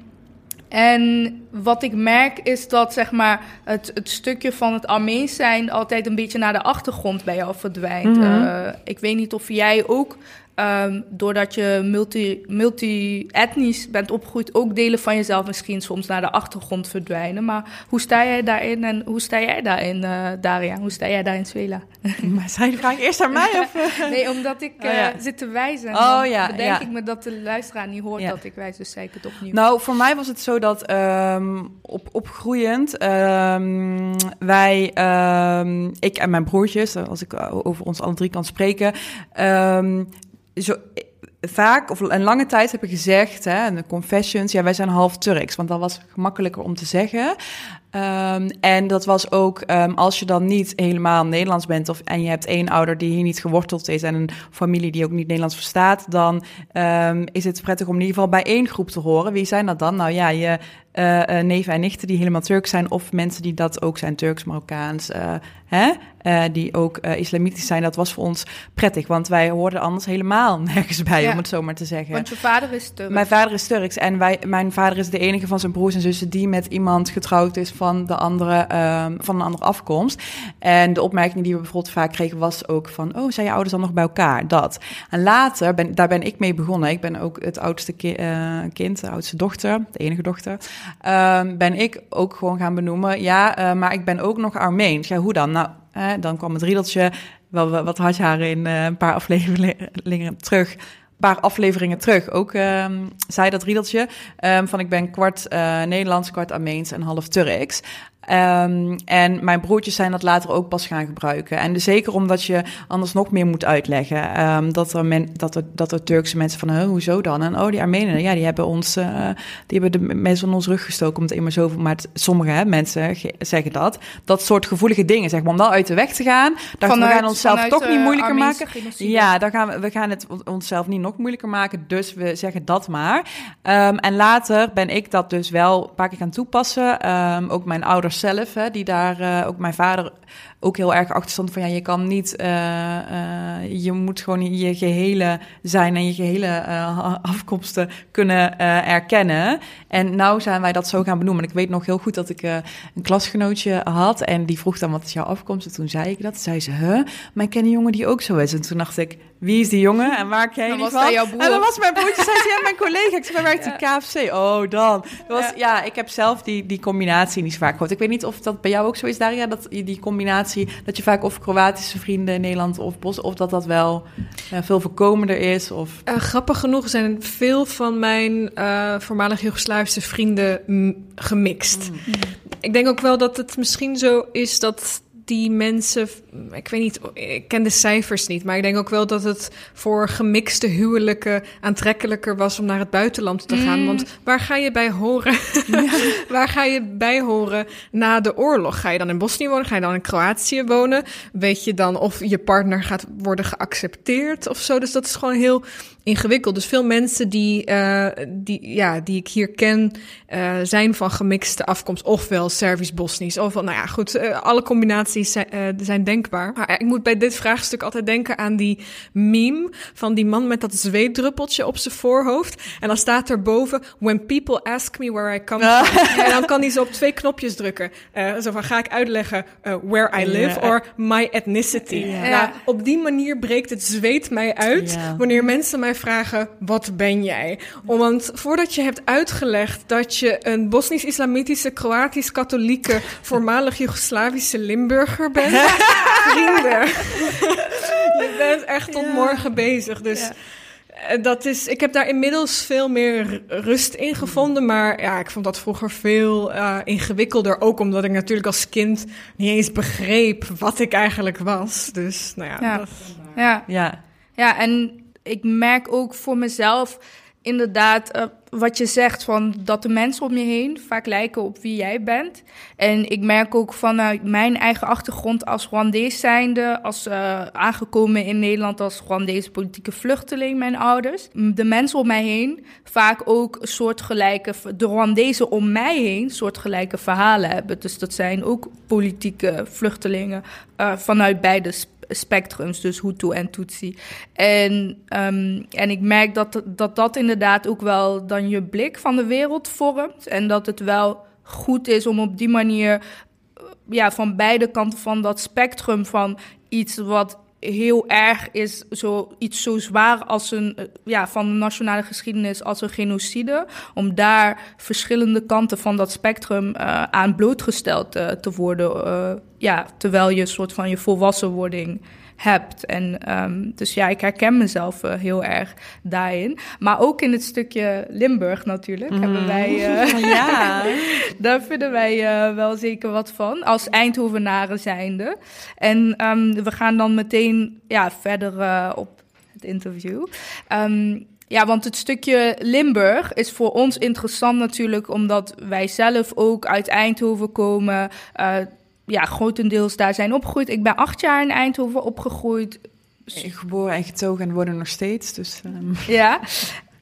S1: en wat ik merk is dat zeg maar, het, het stukje van het Armeens zijn altijd een beetje naar de achtergrond bij jou verdwijnt.
S2: Mhm.
S1: Eh, ik weet niet of jij ook, ehm, doordat je multi- multi-etnisch bent opgegroeid, ook delen van jezelf misschien soms naar de achtergrond verdwijnen. Maar hoe sta jij daarin en hoe sta jij daarin, eh, Daria? Hoe sta jij daarin, Swela?
S2: Maar zei je de vraag eerst aan mij? Of?
S1: Nee, omdat ik
S2: Oh, ja.
S1: eh, zit te wijzen. En
S2: Oh,
S1: dan
S2: ja,
S1: bedenk
S2: ja.
S1: ik me dat de luisteraar niet hoort
S2: Ja.
S1: dat ik wijs, dus zei ik het opnieuw.
S2: Nou, voor mij was het zo dat ehm, op, opgroeiend ehm, wij, ik en mijn broertjes, als ik eh, over ons alle drie kan spreken, zo, vaak of een lange tijd heb ik gezegd, hè, in de confessions, ja, wij zijn half Turks, want dat was gemakkelijker om te zeggen. Ehm, en dat was ook ehm, als je dan niet helemaal Nederlands bent of, en je hebt één ouder die hier niet geworteld is en een familie die ook niet Nederlands verstaat, dan ehm, is het prettig om in ieder geval bij één groep te horen. Wie zijn dat dan? Nou ja, je eh, eh, neven en nichten die helemaal Turks zijn of mensen die dat ook zijn, Turks, Marokkaans, eh, hè? Die ook islamitisch zijn. Dat was voor ons prettig, want wij hoorden anders helemaal nergens bij,
S1: Ja.
S2: om het zo maar te zeggen.
S1: Want je vader is Turks.
S2: Mijn vader is Turks en wij, mijn vader is de enige van zijn broers en zussen die met iemand getrouwd is van, de andere, ehm, van een andere afkomst. En de opmerking die we bijvoorbeeld vaak kregen was ook van, oh, zijn je ouders dan nog bij elkaar? Dat. En later, ben, daar ben ik mee begonnen. Ik ben ook het oudste ki- kind, de oudste dochter, de enige dochter. Ehm, ben ik ook gewoon gaan benoemen, ja, eh, maar ik ben ook nog Armeens. Ja, hoe dan? Nou, dan kwam het riedeltje, wel wat hartjaren in eh, een paar afleveringen terug paar afleveringen terug ook ehm, zei dat riedeltje. ehm, van ik ben kwart eh, Nederlands, kwart Armeens en half Turks. Ehm, en mijn broertjes zijn dat later ook pas gaan gebruiken. En dus zeker omdat je anders nog meer moet uitleggen. Ehm, dat, er men, dat, er, dat er Turkse mensen van, hoezo dan? En oh, die Armenen, ja, die hebben ons, uh, die hebben de mensen van ons rug gestoken om het immer zoveel. Maar het, sommige hè, mensen zeggen dat. Dat soort gevoelige dingen, zeg maar, om dan uit de weg te gaan. Dat we gaan onszelf toch niet moeilijker maken. Ja, dan gaan we, we gaan het onszelf niet nog moeilijker maken. Dus we zeggen dat maar. Um, en later ben ik dat dus wel een paar keer gaan toepassen. ook mijn ouders zelf, hè, die daar uh, ook mijn vader ook heel erg achter stond van ja, je kan niet, uh, uh, je moet gewoon je gehele zijn en je gehele afkomsten kunnen erkennen. En nou zijn wij dat zo gaan benoemen. En ik weet nog heel goed dat ik een klasgenootje had en die vroeg dan wat is jouw afkomst? En toen zei ik dat. zei ze, huh? Maar ik ken een jongen die ook zo is. En toen dacht ik, wie is die jongen en waar ken je die van? En dan was mijn broertje, zei ze, ja, mijn collega. Ik zei, werkt ja. KFC. Oh, dan. was, ja. ja. ik heb zelf die, die combinatie niet zo vaak gehoord. Ik weet niet of dat bij jou ook zo is, Daria, dat die combinatie, dat je vaak of Kroatische vrienden in Nederland of Bos, of dat dat wel uh, veel voorkomender is. Of...
S4: Uh, grappig genoeg zijn veel van mijn uh, voormalig Joegoslavische vrienden gemixt. Mm. Ik denk ook wel dat het misschien zo is dat die mensen, ik weet niet, ik ken de cijfers niet, maar ik denk ook wel dat het voor gemixte huwelijken aantrekkelijker was om naar het buitenland te gaan. Mm. Want waar ga je bij horen? waar ga je bij horen na de oorlog? Ga je dan in Bosnië wonen? Ga je dan in Kroatië wonen? Weet je dan of je partner gaat worden geaccepteerd of zo? Dus dat is gewoon heel ingewikkeld. Dus veel mensen die, uh, die, ja, die ik hier ken, uh, zijn van gemixte afkomst. Ofwel Servisch-Bosnisch, ofwel, nou ja, goed, uh, alle combinaties zijn, zijn, denkbaar. Maar ik moet bij dit vraagstuk altijd denken aan die meme van die man met dat zweetdruppeltje op zijn voorhoofd. En dan staat er boven, when people ask me where I come from. en dan kan hij zo op twee knopjes drukken. zo van, ga ik uitleggen where I live or my ethnicity. Yeah. Nou, op die manier breekt het zweet mij uit wanneer mensen mij vragen: wat ben jij? Want voordat je hebt uitgelegd dat je een Bosnisch-islamitische, Kroatisch-katholieke, voormalig Joegoslavische Limburger bent, vrienden, je bent echt tot morgen bezig. Dus. Eh, dat is, ik heb daar inmiddels veel meer rust in gevonden. Maar ja, ik vond dat vroeger veel uh, ingewikkelder. Ook omdat ik natuurlijk als kind niet eens begreep wat ik eigenlijk was. Dus nou ja.
S1: Ja,
S4: dat...
S1: ja. ja. ja en ik merk ook voor mezelf inderdaad uh, wat je zegt van dat de mensen om je heen vaak lijken op wie jij bent. En ik merk ook vanuit mijn eigen achtergrond als Rwandees zijnde, als uh, aangekomen in Nederland als Rwandese politieke vluchteling, mijn ouders. De mensen om mij heen vaak ook soortgelijke, de om mij heen soortgelijke verhalen hebben. Dus dat zijn ook politieke vluchtelingen uh, vanuit beide spectrums, dus Hutu en Tutsi. En, um, en ik merk dat, dat dat inderdaad ook wel dan je blik van de wereld vormt. En dat het wel goed is om op die manier ja, van beide kanten van dat spectrum van iets wat heel erg is zo, iets zo zwaar als een, eh, ja, van de nationale geschiedenis als een genocide. Om daar verschillende kanten van dat spectrum uh, aan blootgesteld uh, te worden. Ja, terwijl je een soort van je volwassenwording hebt. En um, dus ja, ik herken mezelf uh, heel erg daarin. Maar ook in het stukje Limburg natuurlijk mm. hebben wij... Uh, ja, daar vinden wij uh, wel zeker wat van. Als Eindhovenaren zijnde. En um, we gaan dan meteen ja, verder op het interview. Um, ja, want het stukje Limburg is voor ons interessant natuurlijk, omdat wij zelf ook uit Eindhoven komen. Uh, ja, grotendeels daar zijn opgegroeid. Ik ben acht jaar in Eindhoven opgegroeid.
S2: Geboren en getogen en worden nog steeds. Dus, um.
S1: Ja,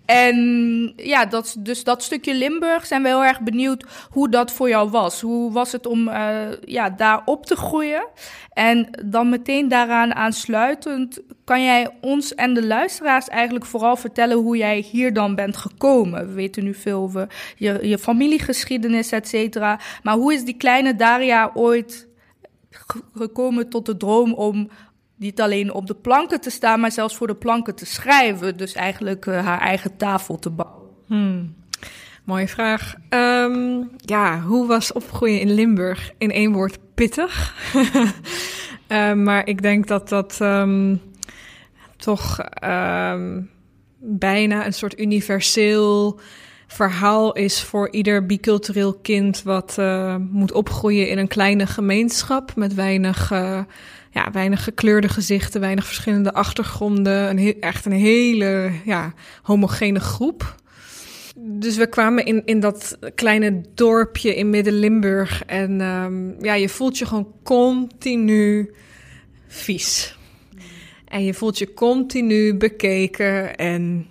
S1: en ja, dat, dus dat stukje Limburg zijn we heel erg benieuwd hoe dat voor jou was. Hoe was het om uh, ja, daar op te groeien? En dan meteen daaraan aansluitend, kan jij ons en de luisteraars eigenlijk vooral vertellen hoe jij hier dan bent gekomen? We weten nu veel over je, je familiegeschiedenis, et cetera. Maar hoe is die kleine Daria ooit gekomen tot de droom om niet alleen op de planken te staan, maar zelfs voor de planken te schrijven. Dus eigenlijk uh, haar eigen tafel te bouwen.
S4: Hmm. Mooie vraag. Um, ja, hoe was opgroeien in Limburg? In één woord pittig. uh, maar ik denk dat dat um, toch um, bijna een soort universeel verhaal is voor ieder bicultureel kind wat uh, moet opgroeien in een kleine gemeenschap met weinig, ja, weinig gekleurde gezichten, weinig verschillende achtergronden. Een echt een hele ja, homogene groep. Dus we kwamen in, in dat kleine dorpje in Midden-Limburg. En um, ja, je voelt je gewoon continu vies. En je voelt je continu bekeken en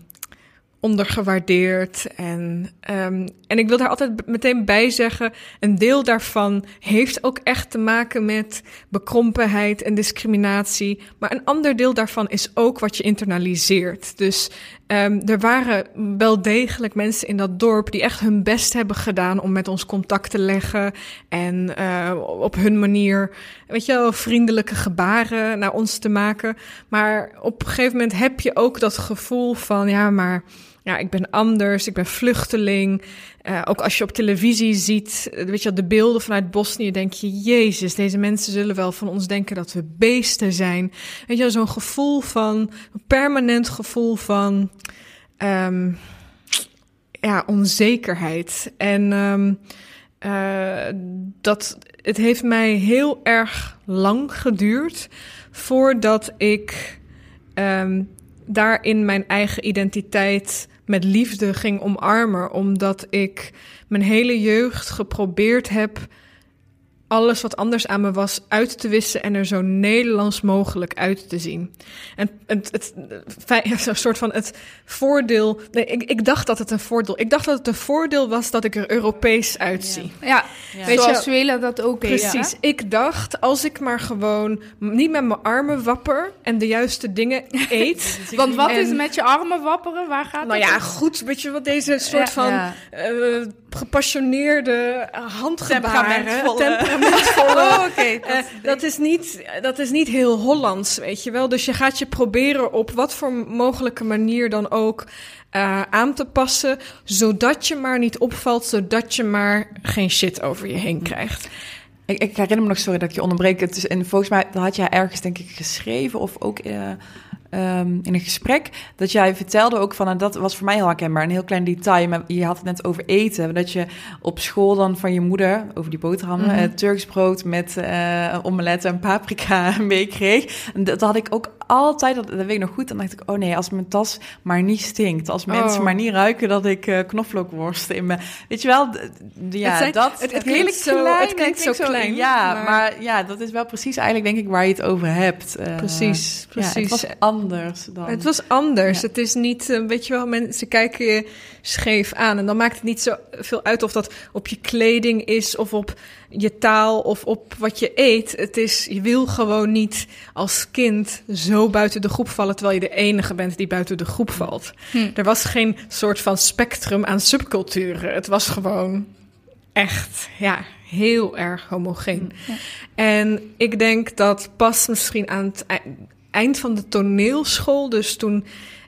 S4: ondergewaardeerd. En, um, en ik wil daar altijd meteen bij zeggen: een deel daarvan heeft ook echt te maken met bekrompenheid en discriminatie. Maar een ander deel daarvan is ook wat je internaliseert. Dus um, er waren wel degelijk mensen in dat dorp die echt hun best hebben gedaan om met ons contact te leggen. En uh, op hun manier, weet je wel, vriendelijke gebaren naar ons te maken. Maar op een gegeven moment heb je ook dat gevoel van: ja, maar ja, ik ben anders, ik ben vluchteling. Uh, ook als je op televisie ziet, weet je, de beelden vanuit Bosnië, denk je, Jezus, deze mensen zullen wel van ons denken dat we beesten zijn. Weet je, zo'n gevoel van, een permanent gevoel van, um, ja, onzekerheid. En um, uh, dat, het heeft mij heel erg lang geduurd voordat ik um, daarin mijn eigen identiteit met liefde ging omarmen, omdat ik mijn hele jeugd geprobeerd heb alles wat anders aan me was uit te wissen en er zo Nederlands mogelijk uit te zien. En het, het, het een soort van het voordeel. Nee, ik, ik dacht dat het een voordeel. Ik dacht dat het een voordeel was dat ik er Europees uitzie.
S1: Ja, ja. ja. Weet zoals dat ook
S4: Precies.
S1: Ja.
S4: Ik dacht als ik maar gewoon niet met mijn armen wapper en de juiste dingen eet.
S1: Want wat en, is met je armen wapperen? Waar gaat
S4: nou
S1: het?
S4: Nou ja, goed. Weet je wat deze soort van uh, gepassioneerde handgebaren,
S1: oh, okay.
S4: dat, uh, dat, is niet, dat is niet heel Hollands, weet je wel. Dus je gaat je proberen op wat voor mogelijke manier dan ook uh, aan te passen, zodat je maar niet opvalt, zodat je maar geen shit over je heen krijgt.
S2: Ik, ik herinner me nog, sorry dat ik je onderbreek. Het is, en volgens mij dat had jij ergens, denk ik, geschreven of ook uh, um, in een gesprek. Dat jij vertelde ook van, en dat was voor mij heel herkenbaar, een heel klein detail. Maar je had het net over eten. Dat je op school dan van je moeder, over die boterhammen, mm -hmm. uh, Turks brood met uh, omelet en paprika meekreeg. En dat had ik ook altijd, dat, dat weet ik nog goed. Dan dacht ik, oh nee, als mijn tas maar niet stinkt. Als mensen
S4: Oh.
S2: maar niet ruiken dat ik uh, knoflookworst in mijn... Weet je wel, ja,
S4: Het zijn-
S2: dat...
S4: het- het
S2: hele
S4: klinkt zo-
S2: klein,
S4: het klinkt zo klein,
S2: Ja, maar...
S4: maar-
S2: ja, dat is wel precies eigenlijk denk ik waar je het over hebt. Uh,
S4: Precies,
S2: Ja,
S4: precies.
S2: het was anders dan...
S4: Het was anders.
S2: Ja.
S4: Het is niet, eh, weet je wel, mensen kijken je scheef aan. En dan maakt het niet zo veel uit of dat op je kleding is of op je taal of op wat je eet. Het is, je wil gewoon niet als kind zo buiten de groep vallen, terwijl je de enige bent die buiten de groep valt.
S1: Hm.
S4: Er was geen soort van spectrum aan subculturen. Het was gewoon echt, ja, heel erg homogeen. En ik denk dat pas misschien aan het ei- eind van de toneelschool, dus toen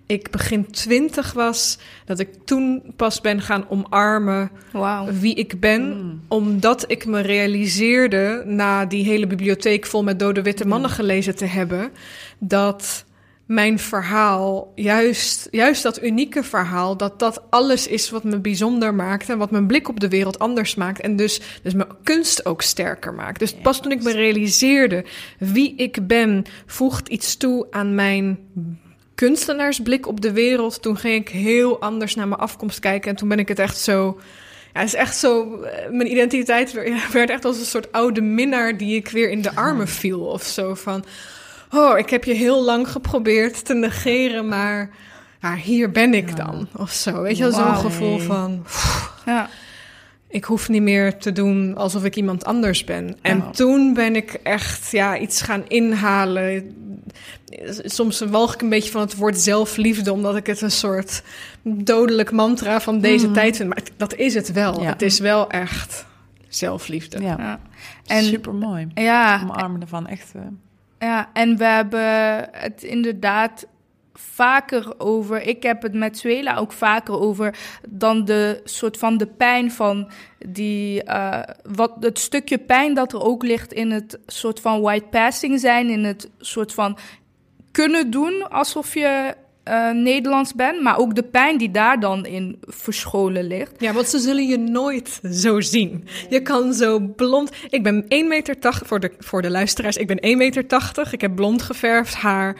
S4: ik begin twintig was, dat ik toen pas ben gaan omarmen wie ik ben, omdat ik me realiseerde na die hele bibliotheek vol met dode witte mannen gelezen te hebben, dat mijn verhaal, juist, juist dat unieke verhaal, dat dat alles is wat me bijzonder maakt en wat mijn blik op de wereld anders maakt en dus, dus mijn kunst ook sterker maakt. Dus pas toen ik me realiseerde wie ik ben, voegt iets toe aan mijn kunstenaarsblik op de wereld. Toen ging ik heel anders naar mijn afkomst kijken en toen ben ik het echt zo ja, het is echt zo. eh, Mijn identiteit werd echt als een soort oude minnaar die ik weer in de armen viel of zo. Van, oh, ik heb je heel lang geprobeerd te negeren, maar ja, hier ben ik dan. Of zo. Weet je wel, zo'n gevoel van.
S1: Ja.
S4: Ik hoef niet meer te doen alsof ik iemand anders ben. En toen ben ik echt ja, iets gaan inhalen. Soms walg ik een beetje van het woord zelfliefde, omdat ik het een soort dodelijk mantra van deze
S2: Mhm.
S4: tijd vind. Maar het- dat is het wel.
S2: Ja.
S4: Het is wel echt zelfliefde.
S2: Ja,
S1: Ja. En,
S2: super mooi.
S1: ja,
S2: Omarmen ervan, echt... eh,
S1: ja, en we hebben het inderdaad vaker over. Ik heb het met Suela ook vaker over dan de soort van de pijn van die. eh, wat het stukje pijn dat er ook ligt in het soort van white passing zijn, in het soort van kunnen doen alsof je uh, Nederlands ben, maar ook de pijn die daar dan in verscholen ligt.
S4: Ja, want ze zullen je nooit zo zien. Je kan zo blond. Ik ben 1,80 meter voor de, voor de luisteraars. Ik ben 1,80 meter. Ik heb blond geverfd haar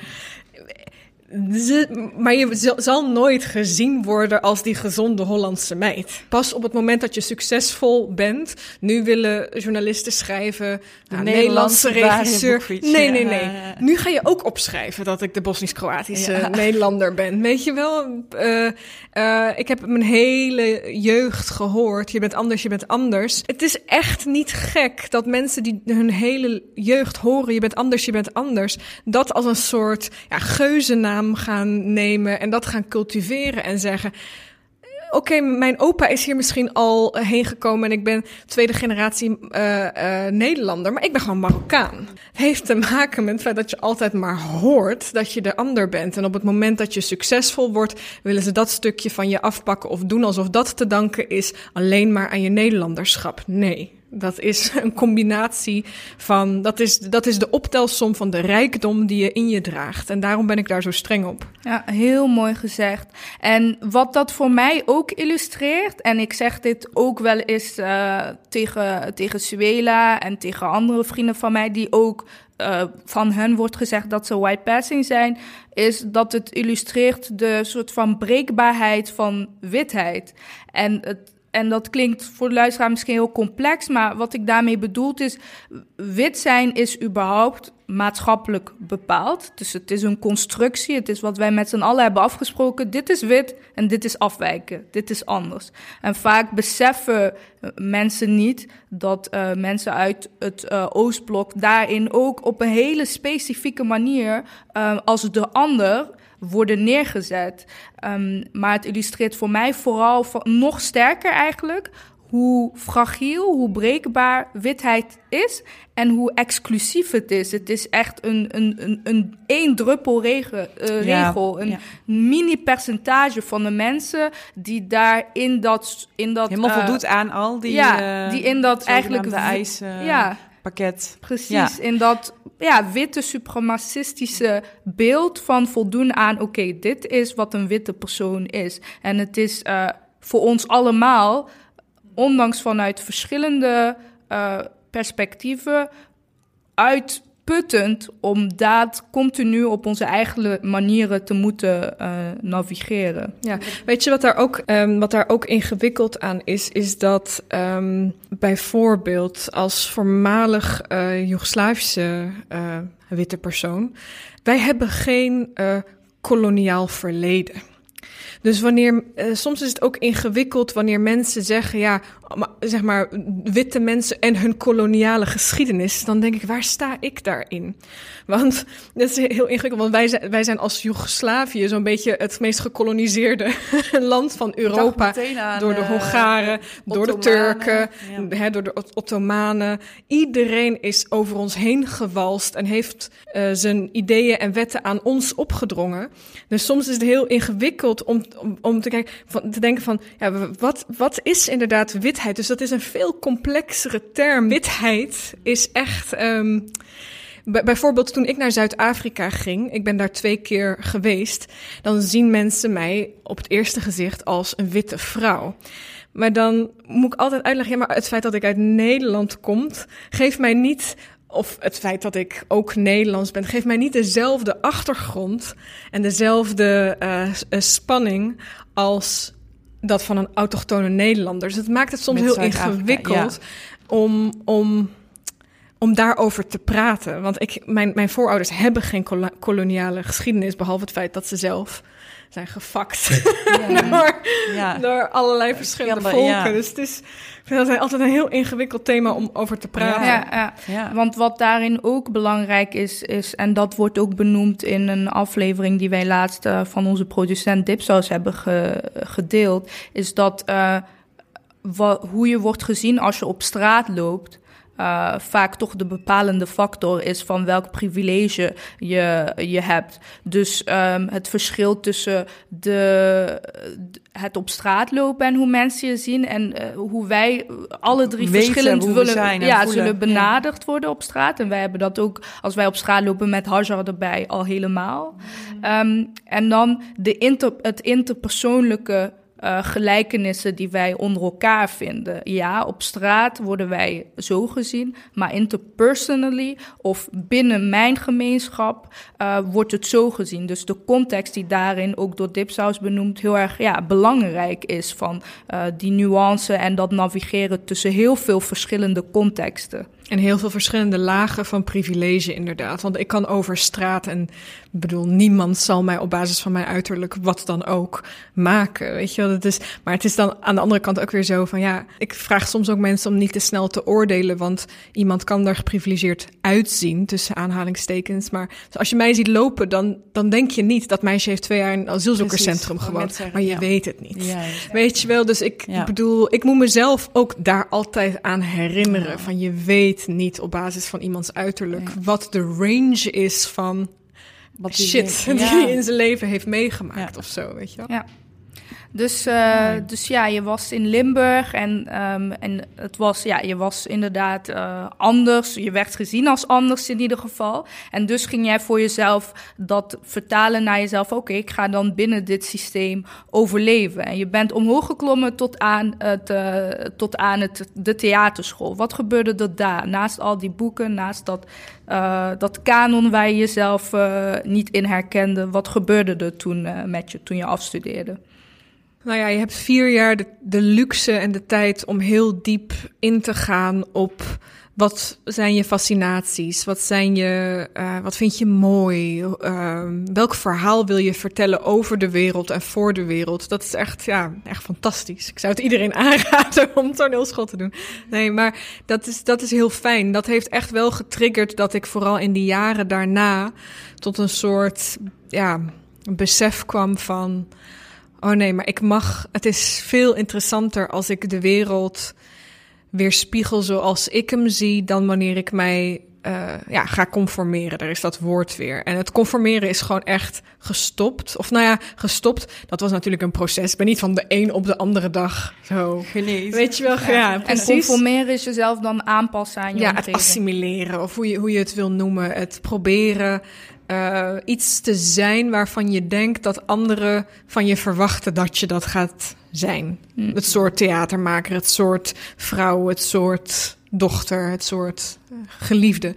S4: maar je zal nooit gezien worden als die gezonde Hollandse meid. Pas op het moment dat je succesvol bent. Nu willen journalisten schrijven. Nou, Nederlandse regisseur. Nee, nee, nee. Nu ga je ook opschrijven dat ik de Bosnisch-Kroatische Nederlander ben. Weet je wel? Uh, uh, ik heb mijn hele jeugd gehoord. Je bent anders, je bent anders. Het is echt niet gek dat mensen die hun hele jeugd horen. Je bent anders, je bent anders. Dat als een soort ja, geuzennaam gaan nemen en dat gaan cultiveren en zeggen. Oké, mijn opa is hier misschien al heen gekomen en ik ben tweede generatie uh, uh, Nederlander, maar ik ben gewoon Marokkaan. Het heeft te maken met het feit dat je altijd maar hoort dat je de ander bent. En op het moment dat je succesvol wordt, willen ze dat stukje van je afpakken of doen alsof dat te danken is alleen maar aan je Nederlanderschap. Nee. Dat is een combinatie van. Dat is, dat is de optelsom van de rijkdom die je in je draagt. En daarom ben ik daar zo streng op.
S1: Ja, heel mooi gezegd. En wat dat voor mij ook illustreert. En ik zeg dit ook wel eens uh, tegen, tegen Suela en tegen andere vrienden van mij. die ook uh, van hen wordt gezegd dat ze white passing zijn, is dat het illustreert de soort van breekbaarheid van witheid. En het, en dat klinkt voor de luisteraar misschien heel complex, maar wat ik daarmee bedoel is, wit zijn is überhaupt maatschappelijk bepaald. Dus het is een constructie, het is wat wij met z'n allen hebben afgesproken. Dit is wit en dit is afwijken, dit is anders. En vaak beseffen mensen niet dat uh, mensen uit het uh, Oostblok daarin ook op een hele specifieke manier als de ander worden neergezet. Um, maar het illustreert voor mij vooral nog sterker eigenlijk hoe fragiel, hoe breekbaar witheid is en hoe exclusief het is. Het is echt een, een, een, een één druppel regen, uh, regel, een mini percentage van de mensen die daar in dat... In dat
S2: Helemaal uh, voldoet aan al die,
S1: ja, uh, die in dat eigenlijk...
S2: eisen. Ja, pakket.
S1: Precies, ja. in dat ja, witte supremacistische beeld van voldoen aan... oké, okay, dit is wat een witte persoon is. En het is uh, voor ons allemaal, ondanks vanuit verschillende uh, perspectieven... uit uitputtend om dat continu op onze eigen manieren te moeten uh, navigeren.
S4: Ja, weet je wat daar ook, um, wat daar ook ingewikkeld aan is, is dat um, bijvoorbeeld als voormalig uh, Joegoslavische uh, witte persoon, wij hebben geen koloniaal verleden. Dus wanneer, uh, soms is het ook ingewikkeld wanneer mensen zeggen, ja, zeg maar, witte mensen en hun koloniale geschiedenis, dan denk ik, waar sta ik daarin? Want dat is heel ingewikkeld, want wij zijn, wij zijn als Joegoslavië zo'n beetje het meest gekoloniseerde land van Europa. door de Hongaren, door de Turken, ja. hè, door de Ottomanen. Iedereen is over ons heen gewalst en heeft uh, zijn ideeën en wetten aan ons opgedrongen. Dus soms is het heel ingewikkeld om, om, om te, kijken, van, te denken van, ja, wat, wat is inderdaad wit Dus dat is een veel complexere term. Witheid is echt. Um, bijvoorbeeld toen ik naar Zuid-Afrika ging, ik ben daar twee keer geweest, dan zien mensen mij op het eerste gezicht als een witte vrouw. Maar dan moet ik altijd uitleggen, ja, maar het feit dat ik uit Nederland kom, geeft mij niet of het feit dat ik ook Nederlands ben, geeft mij niet dezelfde achtergrond en dezelfde uh, spanning als dat van een autochtone Nederlander. Dus het maakt het soms heel ingewikkeld om, om, om daarover te praten. Want ik, mijn, mijn voorouders hebben geen koloniale geschiedenis, behalve het feit dat ze zelf zijn gefakt ja. door, ja. door allerlei verschillende volken. Dus het is, ik vind dat altijd een heel ingewikkeld thema om over te praten.
S1: Ja, ja. want wat daarin ook belangrijk is, is, en dat wordt ook benoemd in een aflevering die wij laatst uh, van onze producent Dipsaus hebben ge, gedeeld, is dat uh, wat, hoe je wordt gezien als je op straat loopt. Uh, vaak toch de bepalende factor is van welk privilege je, je hebt. Dus um, het verschil tussen de, het op straat lopen en hoe mensen je zien en uh, hoe wij alle drie
S2: Weten
S1: verschillend willen, ja,
S2: voelen.
S1: zullen benaderd worden op straat. En wij hebben dat ook als wij op straat lopen met Hajar erbij al helemaal. Um, en dan de inter, het interpersoonlijke uh, gelijkenissen die wij onder elkaar vinden. Ja, op straat worden wij zo gezien, maar interpersonally of binnen mijn gemeenschap uh, wordt het zo gezien. Dus de context die daarin ook door Dipsaus benoemd heel erg ja, belangrijk is van uh, die nuance en dat navigeren tussen heel veel verschillende contexten.
S4: En heel veel verschillende lagen van privilege, inderdaad. Want ik kan over straat en ik bedoel, niemand zal mij op basis van mijn uiterlijk wat dan ook maken. Weet je wel, dat is. Maar het is dan aan de andere kant ook weer zo van ja, ik vraag soms ook mensen om niet te snel te oordelen. Want iemand kan er geprivilegeerd uitzien, tussen aanhalingstekens. Maar als je mij ziet lopen, dan, dan denk je niet dat meisje heeft twee jaar in een asielzoekerscentrum gewoond. maar je
S2: ja.
S4: weet het niet.
S2: Ja,
S4: Weet je wel, dus ik
S2: Ja.
S4: bedoel, ik moet mezelf ook daar altijd aan herinneren. Van je weet niet op basis van iemands uiterlijk wat de range is van
S2: Wat die
S4: shit die
S2: ja.
S4: in zijn leven heeft meegemaakt of zo, weet je wel.
S1: Ja. Dus, uh, dus ja, je was in Limburg en, um, en het was, ja, je was inderdaad uh, anders. Je werd gezien als anders in ieder geval. En dus ging jij voor jezelf dat vertalen naar jezelf. Oké, okay, ik ga dan binnen dit systeem overleven. En je bent omhoog geklommen tot aan, het, uh, tot aan het, de theaterschool. Wat gebeurde er daar? Naast al die boeken, naast dat, dat kanon waar je jezelf niet in herkende. Wat gebeurde er toen met je, toen je afstudeerde?
S4: Nou ja, je hebt vier jaar de, luxe en de tijd om heel diep in te gaan op wat zijn je fascinaties? Wat zijn je, uh, wat vind je mooi? Uh, welk verhaal wil je vertellen over de wereld en voor de wereld? Dat is echt, ja, echt fantastisch. Ik zou het iedereen aanraden om toneelschool te doen. Nee, maar dat is, dat is heel fijn. Dat heeft echt wel getriggerd dat ik vooral in die jaren daarna tot een soort, ja, besef kwam van, oh nee, maar ik mag, het is veel interessanter als ik de wereld weerspiegel zoals ik hem zie, dan wanneer ik mij uh, ja, ga conformeren. Daar is dat woord weer. En het conformeren is gewoon echt gestopt. Of nou ja, gestopt. Dat was natuurlijk een proces. Ik ben niet van de een op de andere dag zo.
S2: Gelezen.
S4: Weet je wel? Ja, ja
S1: En
S4: precies.
S1: conformeren is jezelf dan aanpassen aan je
S4: Ja, het assimileren, of hoe je, hoe je het wil noemen. Het proberen uh, iets te zijn waarvan je denkt dat anderen van je verwachten dat je dat gaat zijn.
S1: Mm.
S4: Het soort theatermaker, het soort vrouw, het soort dochter, het soort uh, geliefde.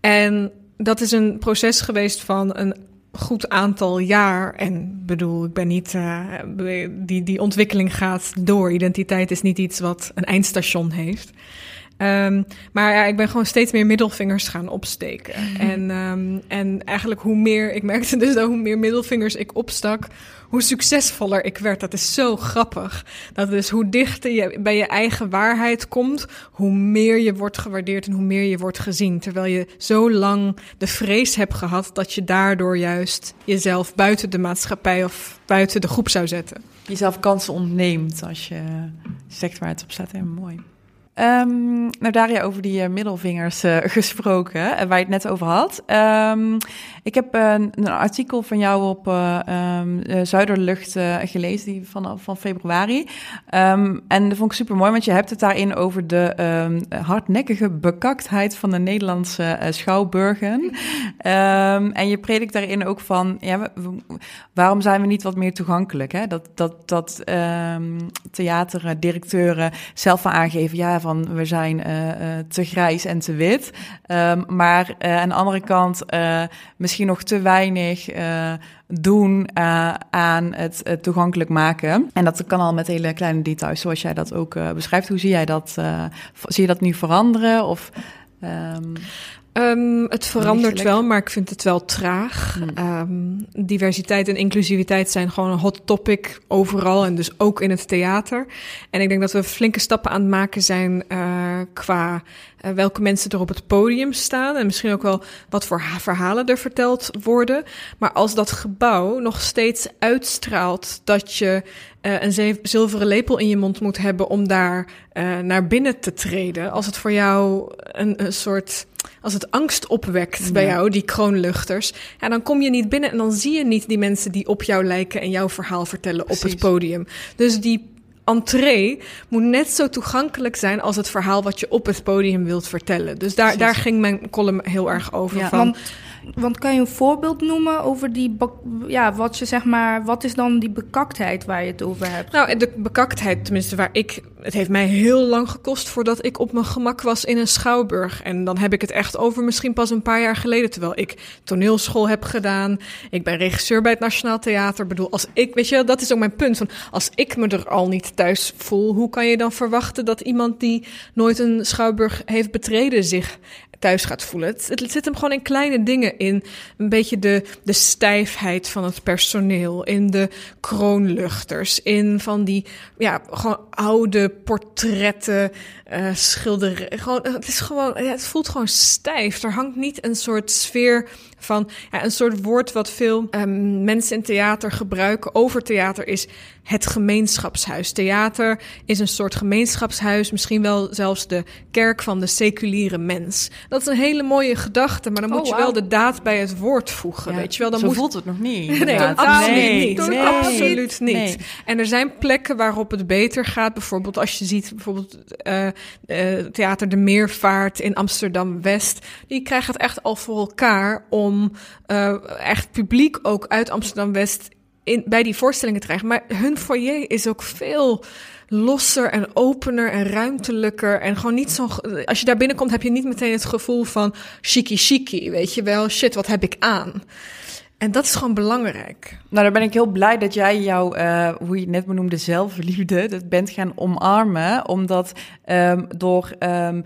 S4: En dat is een proces geweest van een goed aantal jaar. En bedoel, ik ben niet. Uh, die, die ontwikkeling gaat door. Identiteit is niet iets wat een eindstation heeft. Um, maar ja, ik ben gewoon steeds meer middelvingers gaan opsteken. -hmm. en, um, en eigenlijk hoe meer, ik merkte dus dat hoe meer middelvingers ik opstak, hoe succesvoller ik werd. Dat is zo grappig. Dat is hoe dichter je bij je eigen waarheid komt, hoe meer je wordt gewaardeerd en hoe meer je wordt gezien. Terwijl je zo lang de vrees hebt gehad dat je daardoor juist jezelf buiten de maatschappij of buiten de groep zou zetten.
S2: Jezelf kansen ontneemt als je zegt waar het op staat. Helemaal mooi. Um, nou, Daria, over die uh, middelvingers uh, gesproken, uh, waar je het net over had. Um, ik heb een, een, artikel van jou op um, Zuiderlucht gelezen, die van, van februari. en dat vond ik super mooi, want je hebt het daarin over de hardnekkige bekaktheid van de Nederlandse schouwburgen. en je predikt daarin ook van, ja, waarom zijn we niet wat meer toegankelijk? Hè? Dat, dat, dat theaterdirecteuren zelf aangeven, ja, we zijn uh, uh, te grijs en te wit. Um, maar uh, aan de andere kant misschien nog te weinig doen aan het, toegankelijk maken. En dat kan al met hele kleine details, zoals jij dat ook beschrijft. Hoe zie jij dat? zie je dat nu veranderen? Of, um...
S4: Um, het verandert wel, maar ik vind het wel traag. Hmm. Um, diversiteit en inclusiviteit zijn gewoon een hot topic overal en dus ook in het theater. En ik denk dat we flinke stappen aan het maken zijn uh, qua uh, welke mensen er op het podium staan en misschien ook wel wat voor verhalen er verteld worden. Maar als dat gebouw nog steeds uitstraalt dat je uh, een zilveren lepel in je mond moet hebben om daar naar binnen te treden, als het voor jou een, een soort als het angst opwekt ja. bij jou, die kroonluchters, ja, dan kom je niet binnen en dan zie je niet die mensen die op jou lijken en jouw verhaal vertellen Precies. op het podium. Dus die entree moet net zo toegankelijk zijn als het verhaal wat je op het podium wilt vertellen. Dus daar, daar ging mijn column heel erg over.
S1: Ja,
S4: van,
S1: want want kan je een voorbeeld noemen over die, ja, wat je zeg maar, wat is dan die bekaktheid waar je het over hebt?
S4: Nou, de bekaktheid, tenminste waar ik, het heeft mij heel lang gekost voordat ik op mijn gemak was in een schouwburg. En dan heb ik het echt over misschien pas een paar jaar geleden, terwijl ik toneelschool heb gedaan. Ik ben regisseur bij het Nationaal Theater. Ik bedoel, als ik, weet je, dat is ook mijn punt. Van als ik me er al niet thuis voel, hoe kan je dan verwachten dat iemand die nooit een schouwburg heeft betreden zich thuis gaat voelen. Het, zit hem gewoon in kleine dingen in. Een beetje de, de stijfheid van het personeel, in de kroonluchters, in van die ja, gewoon oude portretten, uh, schilderen. Gewoon, het is gewoon, het voelt gewoon stijf. Er hangt niet een soort sfeer van ja, een soort woord wat veel um, mensen in theater gebruiken over theater is het gemeenschapshuis. Theater is een soort gemeenschapshuis, misschien wel zelfs de kerk van de seculiere mens. Dat is een hele mooie gedachte, maar dan moet oh, je wel de daad bij het woord voegen. weet je wel, dan
S2: zo
S4: moet...
S2: voelt het nog niet.
S4: nee, absoluut nee, niet. Nee, absoluut niet. Nee. En er zijn plekken waarop het beter gaat. Bijvoorbeeld als je ziet, bijvoorbeeld uh, uh, Theater de Meervaart in Amsterdam West. Die krijgen het echt al voor elkaar om uh, echt publiek ook uit Amsterdam West in, bij die voorstellingen te krijgen. Maar hun foyer is ook veel losser en opener en ruimtelijker. En gewoon niet zo. Als je daar binnenkomt, heb je niet meteen het gevoel van chiki chiki. Weet je wel, shit, wat heb ik aan? En dat is gewoon belangrijk.
S2: Nou, dan ben ik heel blij dat jij jouw, uh, hoe je het net benoemde, zelfliefde, dat bent gaan omarmen. Omdat um, door um,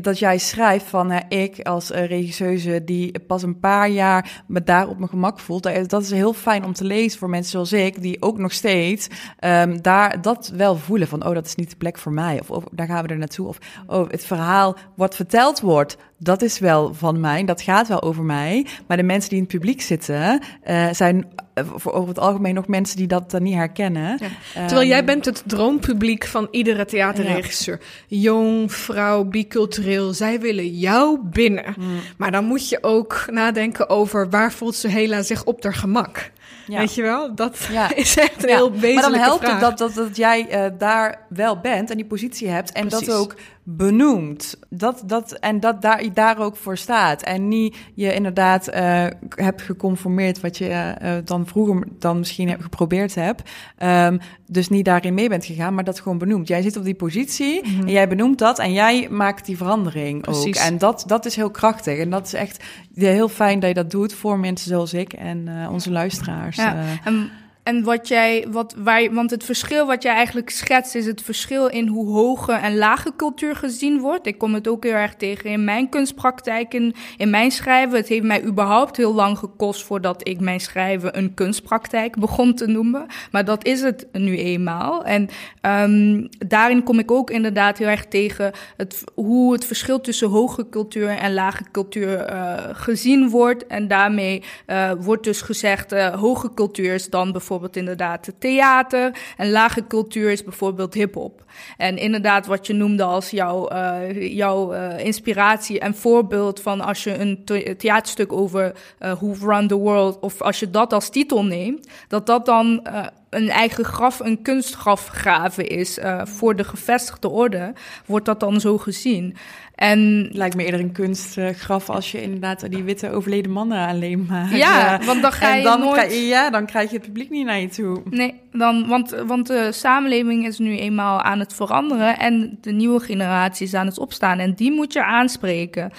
S2: dat jij schrijft van ik als uh, regisseuse die pas een paar jaar me daar op mijn gemak voelt. Dat is heel fijn om te lezen voor mensen zoals ik, die ook nog steeds um, daar dat wel voelen van oh, dat is niet de plek voor mij. Of, of daar gaan we er naartoe. Of oh, het verhaal wat verteld wordt, dat is wel van mij, dat gaat wel over mij. Maar de mensen die in het publiek zitten, uh, zijn eh, voor over het algemeen nog mensen die dat dan niet herkennen. Ja.
S4: Terwijl jij ehm, bent het droompubliek van iedere theaterregisseur. Jong, vrouw, bicultureel, zij willen jou binnen. Mm. Maar dan moet je ook nadenken over waar voelt ze hela zich op haar gemak. Ja. Weet je wel? Dat ja. is echt een heel wezenlijke
S2: Maar dan helpt
S4: vraag.
S2: het dat, dat, dat jij uh, daar wel bent en die positie hebt en Precies. dat ook benoemt. Dat, dat, en dat daar, daar ook voor staat. En niet je inderdaad uh, hebt geconformeerd wat je uh, dan vroeger dan misschien hebt geprobeerd hebt. Um, dus niet daarin mee bent gegaan, maar dat gewoon benoemt. Jij zit op die positie mm -hmm. en jij benoemt dat en jij maakt die verandering Precies. ook. En dat, dat is heel krachtig. En dat is echt heel fijn dat je dat doet voor mensen zoals ik en uh, onze luisteraars.
S1: Ja, en en wat jij, wat, waar, want het verschil wat jij eigenlijk schetst, is het verschil in hoe hoge en lage cultuur gezien wordt. Ik kom het ook heel erg tegen in mijn kunstpraktijk, in, in mijn schrijven. Het heeft mij überhaupt heel lang gekost voordat ik mijn schrijven een kunstpraktijk begon te noemen. Maar dat is het nu eenmaal. En um, daarin kom ik ook inderdaad heel erg tegen het, hoe het verschil tussen hoge cultuur en lage cultuur uh, gezien wordt. En daarmee uh, wordt dus gezegd, uh, hoge cultuur is dan bijvoorbeeld bijvoorbeeld inderdaad theater. En lage cultuur is bijvoorbeeld hip-hop. En inderdaad, wat je noemde als jouw, uh, jouw uh, inspiratie en voorbeeld van als je een theaterstuk over uh, Who Run the World, of als je dat als titel neemt, dat dat dan een eigen graf, een kunstgrafgraven is voor de gevestigde orde, wordt dat dan zo gezien. En
S2: lijkt me eerder een kunstgraf als je inderdaad die witte overleden mannen alleen maakt.
S1: Ja, want dan ga je
S2: dan
S1: nooit...
S2: Krijg, ja, dan krijg je het publiek niet naar je toe.
S1: Nee, dan, want, want de samenleving is nu eenmaal aan het veranderen en de nieuwe generatie is aan het opstaan en die moet je aanspreken.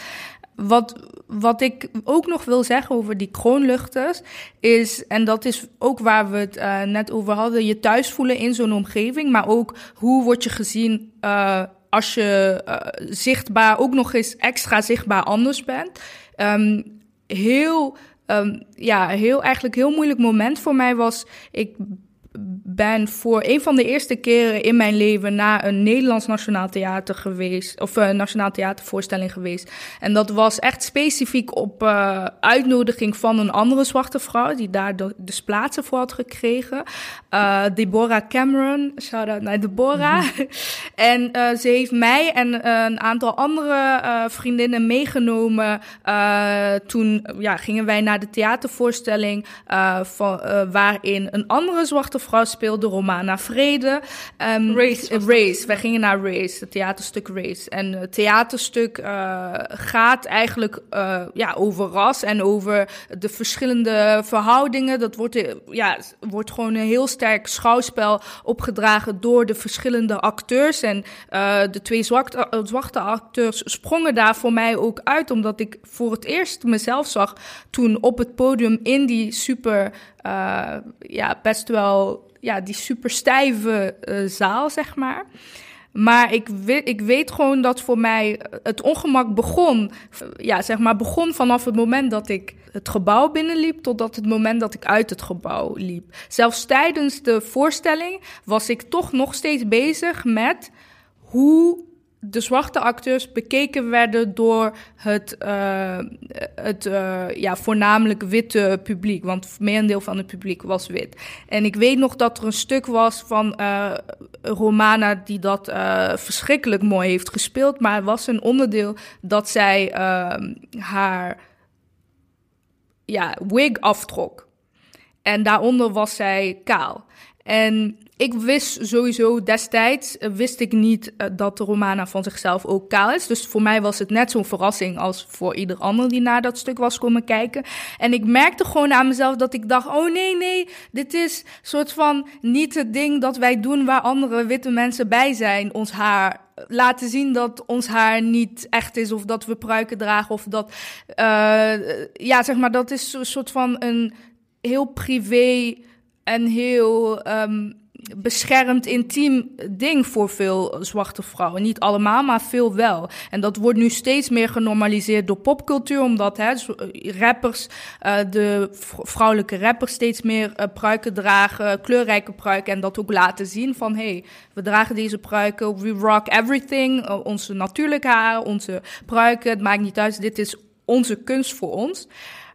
S1: Wat, wat ik ook nog wil zeggen over die kroonluchters is, en dat is ook waar we het uh, net over hadden, je thuis voelen in zo'n omgeving, maar ook hoe word je gezien uh, als je uh, zichtbaar, ook nog eens extra zichtbaar anders bent. Um, heel, um, ja, heel, eigenlijk heel moeilijk moment voor mij was, ik ben voor een van de eerste keren in mijn leven naar een Nederlands Nationaal Theater geweest. Of een Nationaal Theatervoorstelling geweest. En dat was echt specifiek op uh, uitnodiging van een andere zwarte vrouw. Die daar de, dus plaatsen voor had gekregen. Uh, Deborah Cameron. Shout out naar Deborah. en uh, ze heeft mij en een aantal andere vriendinnen meegenomen. toen ja, gingen wij naar de theatervoorstelling. van, waarin een andere zwarte vrouw speelde Romana Vrede.
S4: Um, Race.
S1: Race. Wij gingen naar Race, het theaterstuk Race. En het theaterstuk uh, gaat eigenlijk uh, ja, over ras en over de verschillende verhoudingen. Dat wordt, eh, ja, wordt gewoon een heel sterk schouwspel opgedragen door de verschillende acteurs. En uh, de twee zwarte, zwarte acteurs sprongen daar voor mij ook uit, omdat ik voor het eerst mezelf zag toen op het podium in die super, uh, ja, best wel ja, die super stijve uh, zaal, zeg maar. Maar ik weet, ik weet gewoon dat voor mij het ongemak begon. Ja, zeg maar, begon vanaf het moment dat ik het gebouw binnenliep. totdat het moment dat ik uit het gebouw liep. Zelfs tijdens de voorstelling was ik toch nog steeds bezig met hoe de zwarte acteurs bekeken werden door het, uh, het uh, ja, voornamelijk witte publiek. Want het merendeel van het publiek was wit. En ik weet nog dat er een stuk was van uh, Romana die dat verschrikkelijk mooi heeft gespeeld. Maar het was een onderdeel dat zij ehm, haar ja, wig aftrok. En daaronder was zij kaal. En ik wist sowieso destijds, uh, wist ik niet uh, dat de Romana van zichzelf ook kaal is. Dus voor mij was het net zo'n verrassing als voor ieder ander die naar dat stuk was komen kijken. En ik merkte gewoon aan mezelf dat ik dacht, oh nee, nee, dit is soort van niet het ding dat wij doen waar andere witte mensen bij zijn. Ons haar laten zien dat ons haar niet echt is of dat we pruiken dragen of dat, ja, zeg maar, dat is een soort van een heel privé en heel um, beschermd, intiem ding voor veel zwarte vrouwen. Niet allemaal, maar veel wel. En dat wordt nu steeds meer genormaliseerd door popcultuur, omdat hè, rappers, uh, de vrouwelijke rappers steeds meer uh, pruiken dragen, kleurrijke pruiken, en dat ook laten zien van hé, hey, we dragen deze pruiken, we rock everything, onze natuurlijke haar, onze pruiken, het maakt niet uit, dit is onze kunst voor ons.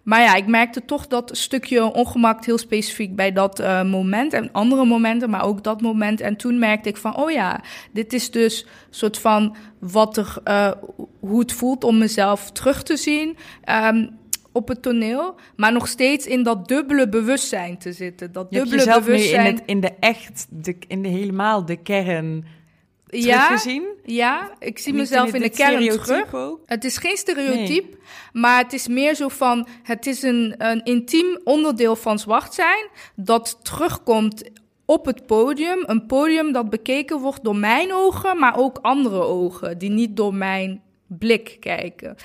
S1: Maar ja, ik merkte toch dat stukje ongemak heel specifiek bij dat uh, moment. En andere momenten, maar ook dat moment. En toen merkte ik van, oh ja, dit is dus soort van wat er, uh, hoe het voelt om mezelf terug te zien. Um, op het toneel, maar nog steeds in dat dubbele bewustzijn te zitten. Dat
S2: Je
S1: dubbele
S2: jezelf
S1: bewustzijn.
S2: nu in, het, in de echt, de, in de helemaal de kern
S1: ja,
S2: teruggezien?
S1: ja, ik zie
S2: Niet
S1: mezelf in de kern terug.
S2: ook?
S1: Het is geen stereotype, maar het is meer zo van... het is een, een intiem onderdeel van zwart zijn... dat terugkomt op het podium. Een podium dat bekeken wordt door mijn ogen, maar ook andere ogen... die niet door mijn blik kijken.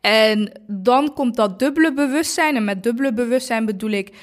S1: En dan komt dat dubbele bewustzijn. En met dubbele bewustzijn bedoel ik...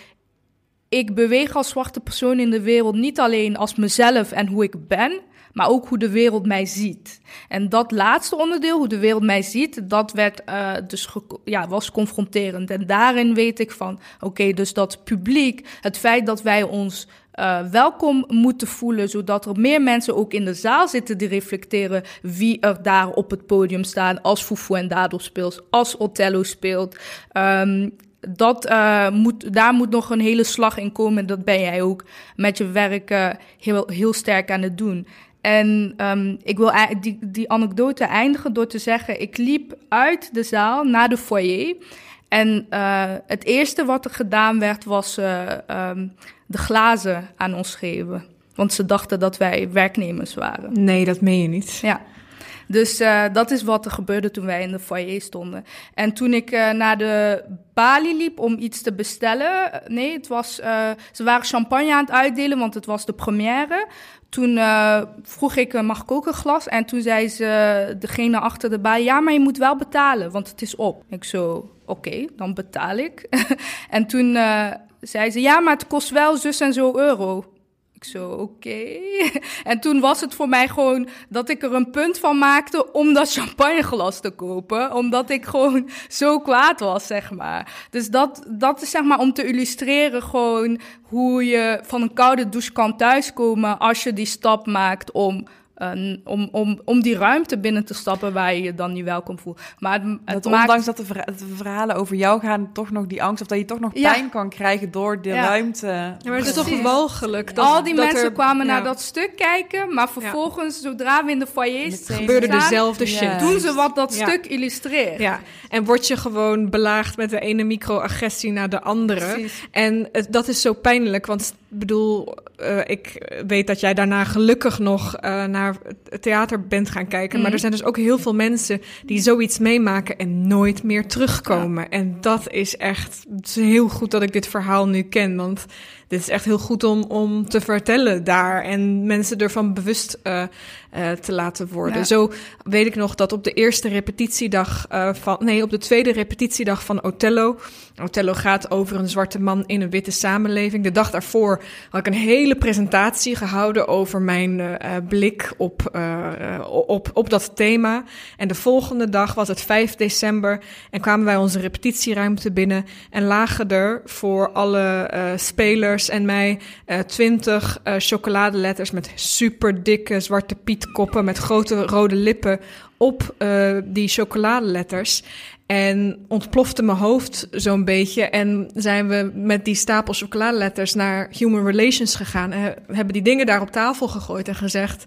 S1: ik beweeg als zwarte persoon in de wereld niet alleen als mezelf en hoe ik ben maar ook hoe de wereld mij ziet. En dat laatste onderdeel, hoe de wereld mij ziet, dat werd uh, dus ja, was confronterend. En daarin weet ik van, oké, dus dat publiek, het feit dat wij ons uh, welkom moeten voelen, zodat er meer mensen ook in de zaal zitten die reflecteren wie er daar op het podium staan als Fufu en Dado speelt, als Othello speelt. Um, dat, uh, moet, daar moet nog een hele slag in komen. Dat ben jij ook met je werk heel, heel sterk aan het doen. En um, ik wil die, die anekdote eindigen door te zeggen: ik liep uit de zaal naar de foyer. En uh, het eerste wat er gedaan werd, was uh, um, de glazen aan ons geven. Want ze dachten dat wij werknemers waren.
S4: Nee, dat meen je niet.
S1: Ja. Dus uh, dat is wat er gebeurde toen wij in de foyer stonden. En toen ik uh, naar de balie liep om iets te bestellen. Nee, het was, uh, ze waren champagne aan het uitdelen, want het was de première. Toen uh, vroeg ik, mag ik ook een glas? En toen zei ze, degene achter de balie, ja, maar je moet wel betalen, want het is op. Ik zo, oké, dan betaal ik. en toen zei ze, ja, maar het kost wel zus en zo euro. Ik zo, oké. En toen was het voor mij gewoon dat ik er een punt van maakte om dat champagneglas te kopen. Omdat ik gewoon zo kwaad was, zeg maar. Dus dat, dat is zeg maar om te illustreren gewoon hoe je van een koude douche kan thuiskomen als je die stap maakt om uh, om, om, om die ruimte binnen te stappen waar je je dan niet welkom voelt. Maar het, het
S2: dat ondanks dat de, verhalen over jou gaan, toch nog die angst of dat je toch nog pijn kan krijgen door de ruimte. Ja,
S4: maar het is toch walgelijk.
S1: Dat, Al die mensen kwamen naar dat stuk kijken, maar vervolgens, zodra we in de foyer
S4: gebeurde dezelfde shit.
S1: Doen ze wat dat stuk illustreert.
S4: Ja, en word je gewoon belaagd met de ene microagressie naar de andere. Precies. En het, dat is zo pijnlijk, want ik bedoel, uh, ik weet dat jij daarna gelukkig nog uh, naar het theater bent gaan kijken. Maar mhm. er zijn dus ook heel veel mensen die zoiets meemaken en nooit meer terugkomen. En dat is echt het is heel goed dat ik dit verhaal nu ken. Want dit is echt heel goed om, om te vertellen daar en mensen ervan bewust uh, uh, te laten worden. Zo weet ik nog dat op de eerste repetitiedag uh, van, nee, op de tweede repetitiedag van Othello. Othello gaat over een zwarte man in een witte samenleving. De dag daarvoor had ik een hele presentatie gehouden over mijn blik op, op, op dat thema. En de volgende dag was het 5 december en kwamen wij onze repetitieruimte binnen en lagen er voor alle spelers en mij uh, twintig uh, chocoladeletters met super dikke zwarte pietkoppen met grote rode lippen op uh, die chocoladeletters. En ontplofte mijn hoofd zo'n beetje. En zijn we met die stapel chocoladeletters naar Human Relations gegaan. En hebben die dingen daar op tafel gegooid en gezegd.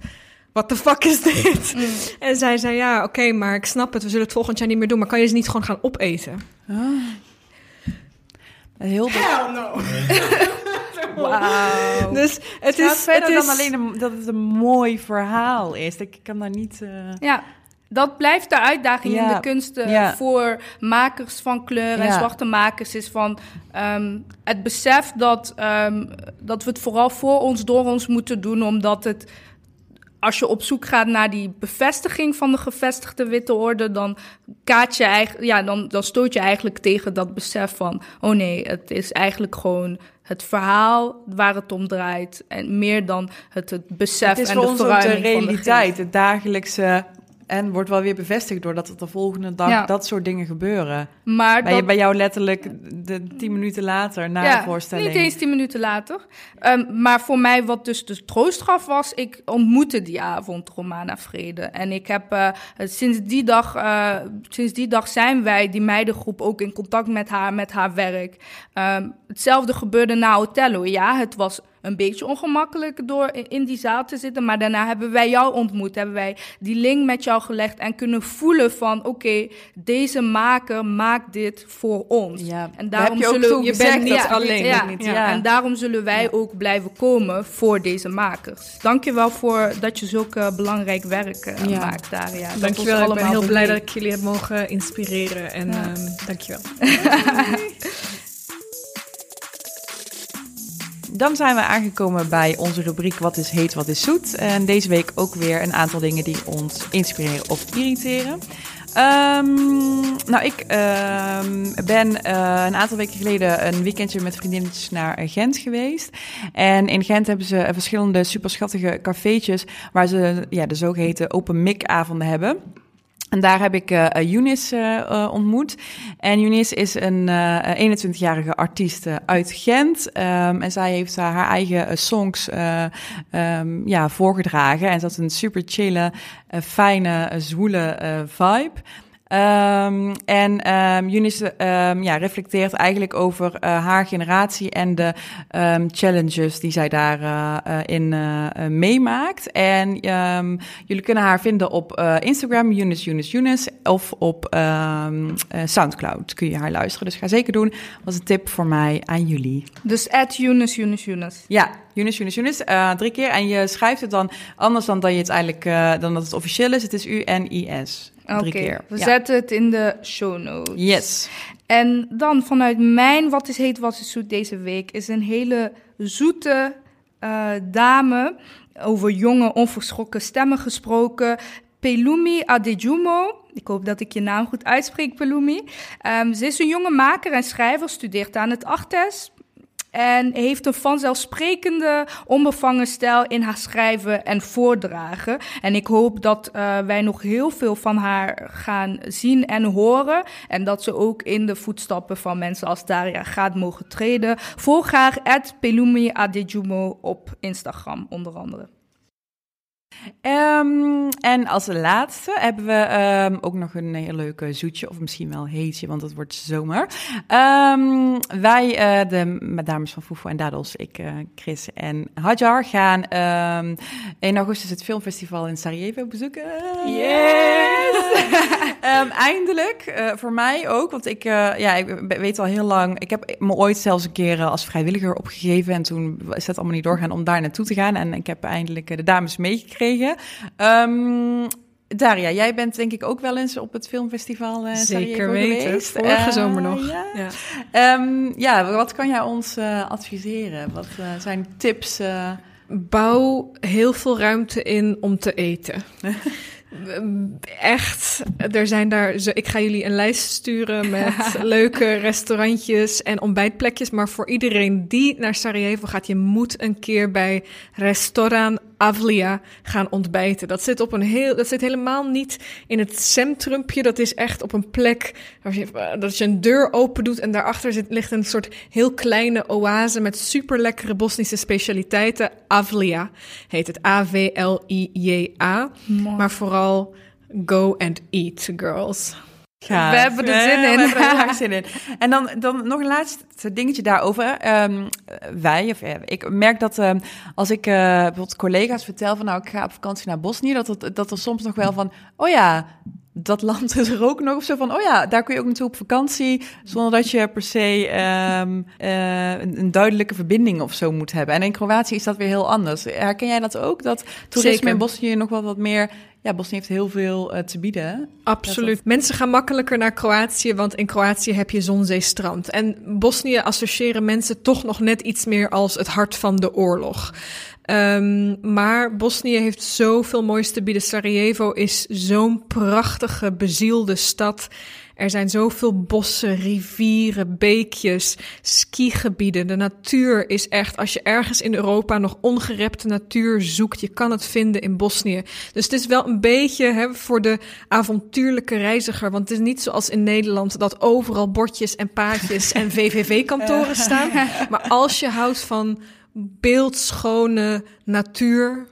S4: What the fuck is dit? Mm. En zij zei: Ja, oké, maar ik snap het. We zullen het volgend jaar niet meer doen. Maar kan je ze niet gewoon gaan opeten?
S2: Oh. Heel
S1: Hell no.
S2: Wauw.
S4: Dus het is
S2: verder
S4: het
S2: is... dan alleen dat het een mooi verhaal is. Ik kan daar niet. Uh...
S1: Ja. Dat blijft de uitdaging in de kunsten voor makers van kleur en zwarte makers. Is van um, het besef dat, um, dat we het vooral voor ons, door ons moeten doen, omdat het als je op zoek gaat naar die bevestiging van de gevestigde witte orde, dan, kaat je eigenlijk, ja, dan, dan stoot je eigenlijk tegen dat besef van: oh nee, het is eigenlijk gewoon het verhaal waar het om draait. En meer dan het, het besef en de verruiming
S2: de realiteit, de dagelijkse en wordt wel weer bevestigd doordat het de volgende dag dat soort dingen gebeuren. Maar bij, dat... bij jou letterlijk de tien minuten later na de voorstelling.
S1: Niet eens tien minuten later. Um, maar voor mij, wat dus de troost gaf, was: ik ontmoette die avond Romana Vrede. En ik heb uh, sinds, die dag, uh, sinds die dag zijn wij, die meidengroep, ook in contact met haar, met haar werk. Um, hetzelfde gebeurde na Otello. Ja, het was een beetje ongemakkelijk door in die zaal te zitten. Maar daarna hebben wij jou ontmoet. Hebben wij die link met jou gelegd en kunnen voelen van... oké, deze maker maakt dit voor ons.
S2: Ja, en daarom je zullen je bent niet alleen. Ja, niet,
S1: ja. En daarom zullen wij ook blijven komen voor deze makers. Dankjewel voor dat je zulke belangrijk werk uh, maakt, Daria.
S4: Dankjewel, ik ben heel blij dat ik jullie heb mogen inspireren. En ja. um, dankjewel.
S2: Dan zijn we aangekomen bij onze rubriek Wat is heet, wat is zoet. En deze week ook weer een aantal dingen die ons inspireren of irriteren. Um, nou, ik um, ben uh, een aantal weken geleden een weekendje met vriendinnetjes naar Gent geweest. En in Gent hebben ze verschillende superschattige cafeetjes waar ze ja, de zogeheten open mic avonden hebben. En daar heb ik uh, Eunice uh, ontmoet. En Eunice is een uh, 21-jarige artiest uit Gent. Um, en zij heeft haar eigen songs um, ja, voorgedragen. En dat is een super chille, fijne, zwoele vibe. Um, en um, Eunice um, ja, reflecteert eigenlijk over uh, haar generatie en de challenges die zij daarin uh, uh, meemaakt. En jullie kunnen haar vinden op Instagram, Eunice, Eunice, Eunice, of op Soundcloud kun je haar luisteren. Dus ga zeker doen. Dat was een tip voor mij aan jullie.
S1: Dus at Eunice, Eunice, Eunice.
S2: Ja, Eunice, Eunice, Eunice. drie keer. En je schrijft het dan anders dan dat je het eigenlijk, dan dat het officieel is. Het is U-N-I-S. Oké,
S1: we zetten het in de show notes.
S2: Yes.
S1: En dan vanuit mijn Wat is heet, wat is zoet deze week... is een hele zoete uh, dame... over jonge, onverschrokken stemmen gesproken... Pelumi Adejumo. Ik hoop dat ik je naam goed uitspreek, Pelumi. Um, ze is een jonge maker en schrijver, studeert aan het Artes. En heeft een vanzelfsprekende, onbevangen stijl in haar schrijven en voordragen. En ik hoop dat uh, wij nog heel veel van haar gaan zien en horen. En dat ze ook in de voetstappen van mensen als Daria gaat mogen treden. Volg haar Pelumi Adejumo op Instagram onder andere.
S2: Um, en als laatste hebben we um, ook nog een heel leuk zoetje, of misschien wel heetje, want het wordt zomer. Um, wij, uh, de dames van Foufou en Dadels, ik, uh, Chris en Hadjar, gaan in augustus het filmfestival in Sarajevo bezoeken.
S1: Yes!
S2: eindelijk, uh, voor mij ook, want ik, ja, ik weet al heel lang, ik heb me ooit zelfs een keer als vrijwilliger opgegeven en toen is dat allemaal niet doorgaan om daar naartoe te gaan. En ik heb eindelijk de dames meegekregen. Um, Daria, jij bent denk ik ook wel eens op het filmfestival uh,
S4: Zeker weten,
S2: geweest.
S4: vorige uh, zomer nog.
S2: Ja. Ja. Um, ja. wat kan jij ons uh, adviseren? Wat zijn tips?
S4: Bouw heel veel ruimte in om te eten. Echt, er zijn daar. Ik ga jullie een lijst sturen met leuke restaurantjes en ontbijtplekjes. Maar voor iedereen die naar Sarajevo gaat, je moet een keer bij Restaurant Avlia gaan ontbijten. Dat zit op een heel, dat zit helemaal niet in het centrumpje. Dat is echt op een plek waar je, dat je een deur open doet en daarachter zit, ligt een soort heel kleine oase met super lekkere Bosnische specialiteiten. Avlia heet het A-V-L-I-J-A. Maar vooral go and eat, girls.
S1: We hebben er zin in.
S2: We hebben er heel zin in. En dan, dan nog een laatste dingetje daarover. Um, wij, of ik merk dat um, als ik uh, bijvoorbeeld collega's vertel van nou ik ga op vakantie naar Bosnië, dat, het, dat er soms nog wel van, oh ja, dat land is er ook nog of zo van, oh ja, daar kun je ook naartoe op vakantie, zonder dat je per se um, uh, een, een, duidelijke verbinding of zo moet hebben. En in Kroatië is dat weer heel anders. Herken jij dat ook? Dat toerisme
S4: Zeker.
S2: in Bosnië nog wel wat meer ja, Bosnië heeft heel veel uh, te bieden.
S4: Absoluut. Mensen gaan makkelijker naar Kroatië, want in Kroatië heb je zon, zee, strand. En Bosnië associëren mensen toch nog net iets meer als het hart van de oorlog. Um, maar Bosnië heeft zoveel moois te bieden. Sarajevo is zo'n prachtige, bezielde stad. Er zijn zoveel bossen, rivieren, beekjes, skigebieden. De natuur is echt, als je ergens in Europa nog ongerepte natuur zoekt, je kan het vinden in Bosnië. Dus het is wel een beetje hè, voor de avontuurlijke reiziger. Want het is niet zoals in Nederland dat overal bordjes en paadjes en VVV-kantoren staan. Maar als je houdt van beeldschone natuur,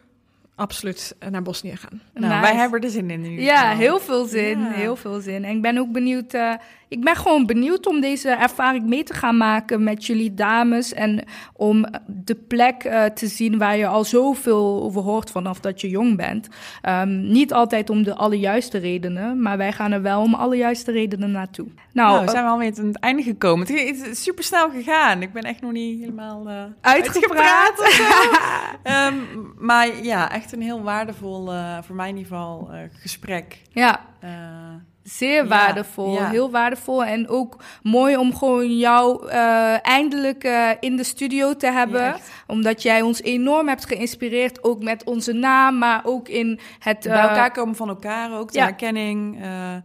S4: absoluut naar Bosnië gaan.
S2: Nou,
S1: Nice.
S2: wij hebben er zin in. ieder
S1: Ja,
S2: geval.
S1: heel veel zin.
S2: Ja.
S1: Heel veel zin. En ik ben ook benieuwd. eh, ik ben gewoon benieuwd om deze ervaring mee te gaan maken met jullie dames. En om de plek eh, te zien waar je al zoveel over hoort vanaf dat je jong bent. Ehm, niet altijd om de allerjuiste redenen, maar wij gaan er wel om alle juiste redenen naartoe. Nou,
S2: Nou, we zijn we alweer aan het einde gekomen. Het is- super snel gegaan. Ik ben echt nog niet helemaal eh,
S1: Uitgepraat.
S2: Ehm, maar ja, echt een heel waardevol, eh, voor mij in ieder geval, eh, gesprek.
S1: ja. Zeer
S2: Ja,
S1: waardevol,
S2: ja.
S1: heel waardevol. En ook mooi om gewoon jou eh, eindelijk eh, in de studio te hebben.
S2: Ja,
S1: omdat jij ons enorm hebt geïnspireerd, ook met onze naam, maar ook in het...
S2: bij
S1: eh,
S2: elkaar komen van elkaar ook. De herkenning,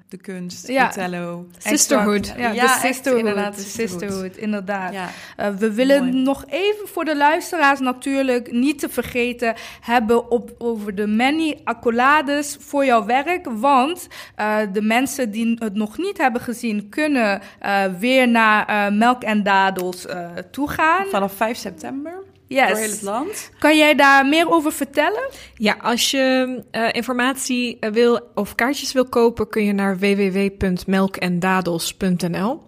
S2: de kunst,
S1: Ja.
S2: de tello.
S4: Sisterhood.
S1: Ja, de sisterhood,
S2: inderdaad,
S1: de
S2: sisterhood.
S1: inderdaad. We willen
S2: Mooi.
S1: nog even voor de luisteraars natuurlijk niet te vergeten hebben op, over de many accolades voor jouw werk. Want de mensen die het nog niet hebben gezien, kunnen eh, weer naar eh, Melk en Dadels eh toe gaan.
S2: Vanaf 5 september
S1: Yes.
S2: door heel het land.
S1: Kan jij daar meer over vertellen?
S4: Ja, als je eh, informatie wil of kaartjes wil kopen, kun je naar www.melkendadels.nl.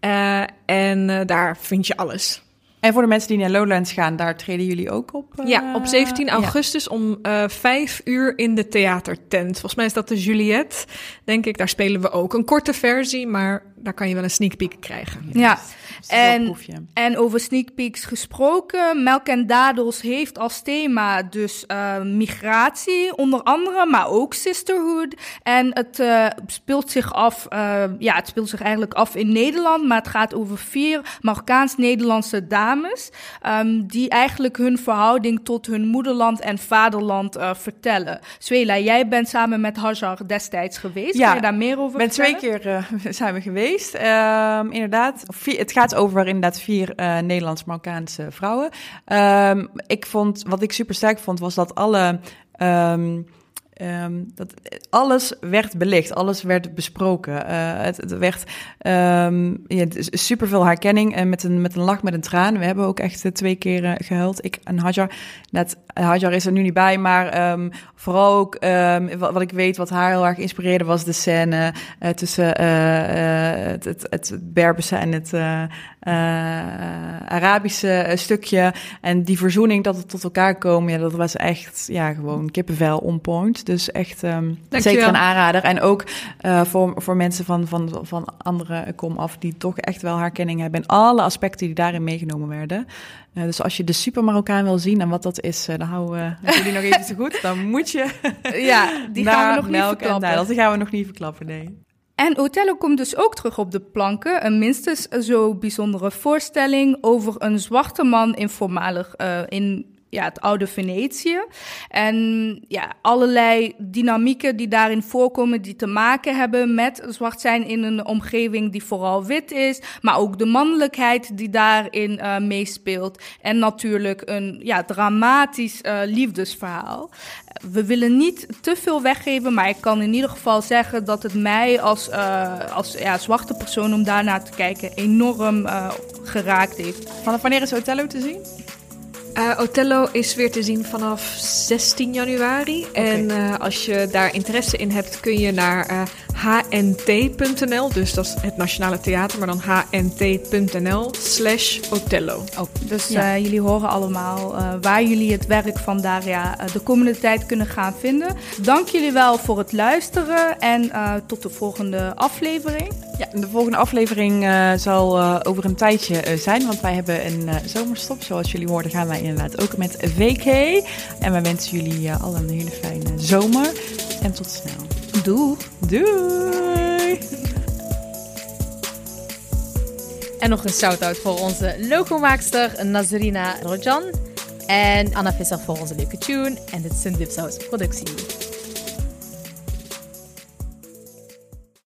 S4: Eh, en eh, daar vind je alles.
S2: En voor de mensen die naar Lowlands gaan, daar treden jullie ook op? eh,
S4: ja, op 17
S2: ja.
S4: augustus om eh 5 uur in de theatertent. Volgens mij is dat de Juliette, denk ik. Daar spelen we ook een korte versie, maar daar kan je wel een sneak peek krijgen.
S1: Ja. En, en over sneak peeks gesproken, Melk en Dadels heeft als thema dus eh, migratie, onder andere, maar ook sisterhood. En het eh, speelt zich af, eh, ja, het speelt zich eigenlijk af in Nederland, maar het gaat over vier Marokkaans-Nederlandse dames, ehm, die eigenlijk hun verhouding tot hun moederland en vaderland vertellen. Zwela, jij bent samen met Hajar destijds geweest.
S2: Ja.
S1: Kan je daar meer over
S2: Ik ben twee keer zijn we geweest. Ehm, inderdaad, het gaat over inderdaad vier uh, Nederlands-Marokkaanse vrouwen. Um, ik vond, wat ik super sterk vond, was dat alle... Um, Um, dat alles werd belicht, alles werd besproken. Uh, het, werd um, ja, super veel herkenning en met een, met een lach, met een traan. We hebben ook echt twee keer uh, gehuild. Ik en Hajar. Net, Hajar is er nu niet bij, maar um, vooral ook wat, wat, ik weet, wat haar heel erg inspireerde, was de scène tussen het, het, het en het Arabische stukje. En die verzoening dat het tot elkaar komen, ja, dat was echt ja, gewoon kippenvel on point. Dus echt um, zeker een aanrader. En ook uh, voor, voor mensen van, van, van andere kom af die toch echt wel herkenning hebben in alle aspecten die daarin meegenomen werden. Uh, dus als je de super Marokkaan wil zien en wat dat is, uh, dan houden we jullie nog even te goed. Dan moet je
S1: ja, die gaan we nog niet verklappen.
S2: dat gaan we nog niet verklappen, nee.
S1: En Othello komt dus ook terug op de planken. Een minstens zo bijzondere voorstelling over een zwarte man in voormalig uh, in ja, het oude Venetië. En ja, allerlei dynamieken die daarin voorkomen, die te maken hebben met zwart zijn in een omgeving die vooral wit is. Maar ook de mannelijkheid die daarin uh, meespeelt. En natuurlijk een ja, dramatisch uh, liefdesverhaal. We willen niet te veel weggeven, maar ik kan in ieder geval zeggen dat het mij als, uh, als ja, zwarte persoon om daarnaar te kijken enorm geraakt heeft.
S2: Vanaf wanneer is Othello te zien?
S4: Uh, Othello is weer te zien vanaf 16 januari. Okay. En uh, als je daar interesse in hebt, kun je naar uh, hnt.nl. Dus dat is het Nationale Theater, maar dan hnt.nl slash Othello.
S1: Oh, dus ja. jullie horen allemaal waar jullie het werk van Daria de komende tijd kunnen gaan vinden. Dank jullie wel voor het luisteren en tot de volgende aflevering.
S2: Ja, de volgende aflevering zal over een tijdje zijn, want wij hebben een zomerstop. Zoals jullie hoorden gaan wij inderdaad ook met VK. En we wensen jullie uh, allen een hele fijne zomer. En tot snel.
S1: Doei.
S2: Doei.
S3: En nog een shout-out voor onze logomaakster Nazarina Rojan. En Anna Visser voor onze leuke tune. En dit is een Dipsaus productie.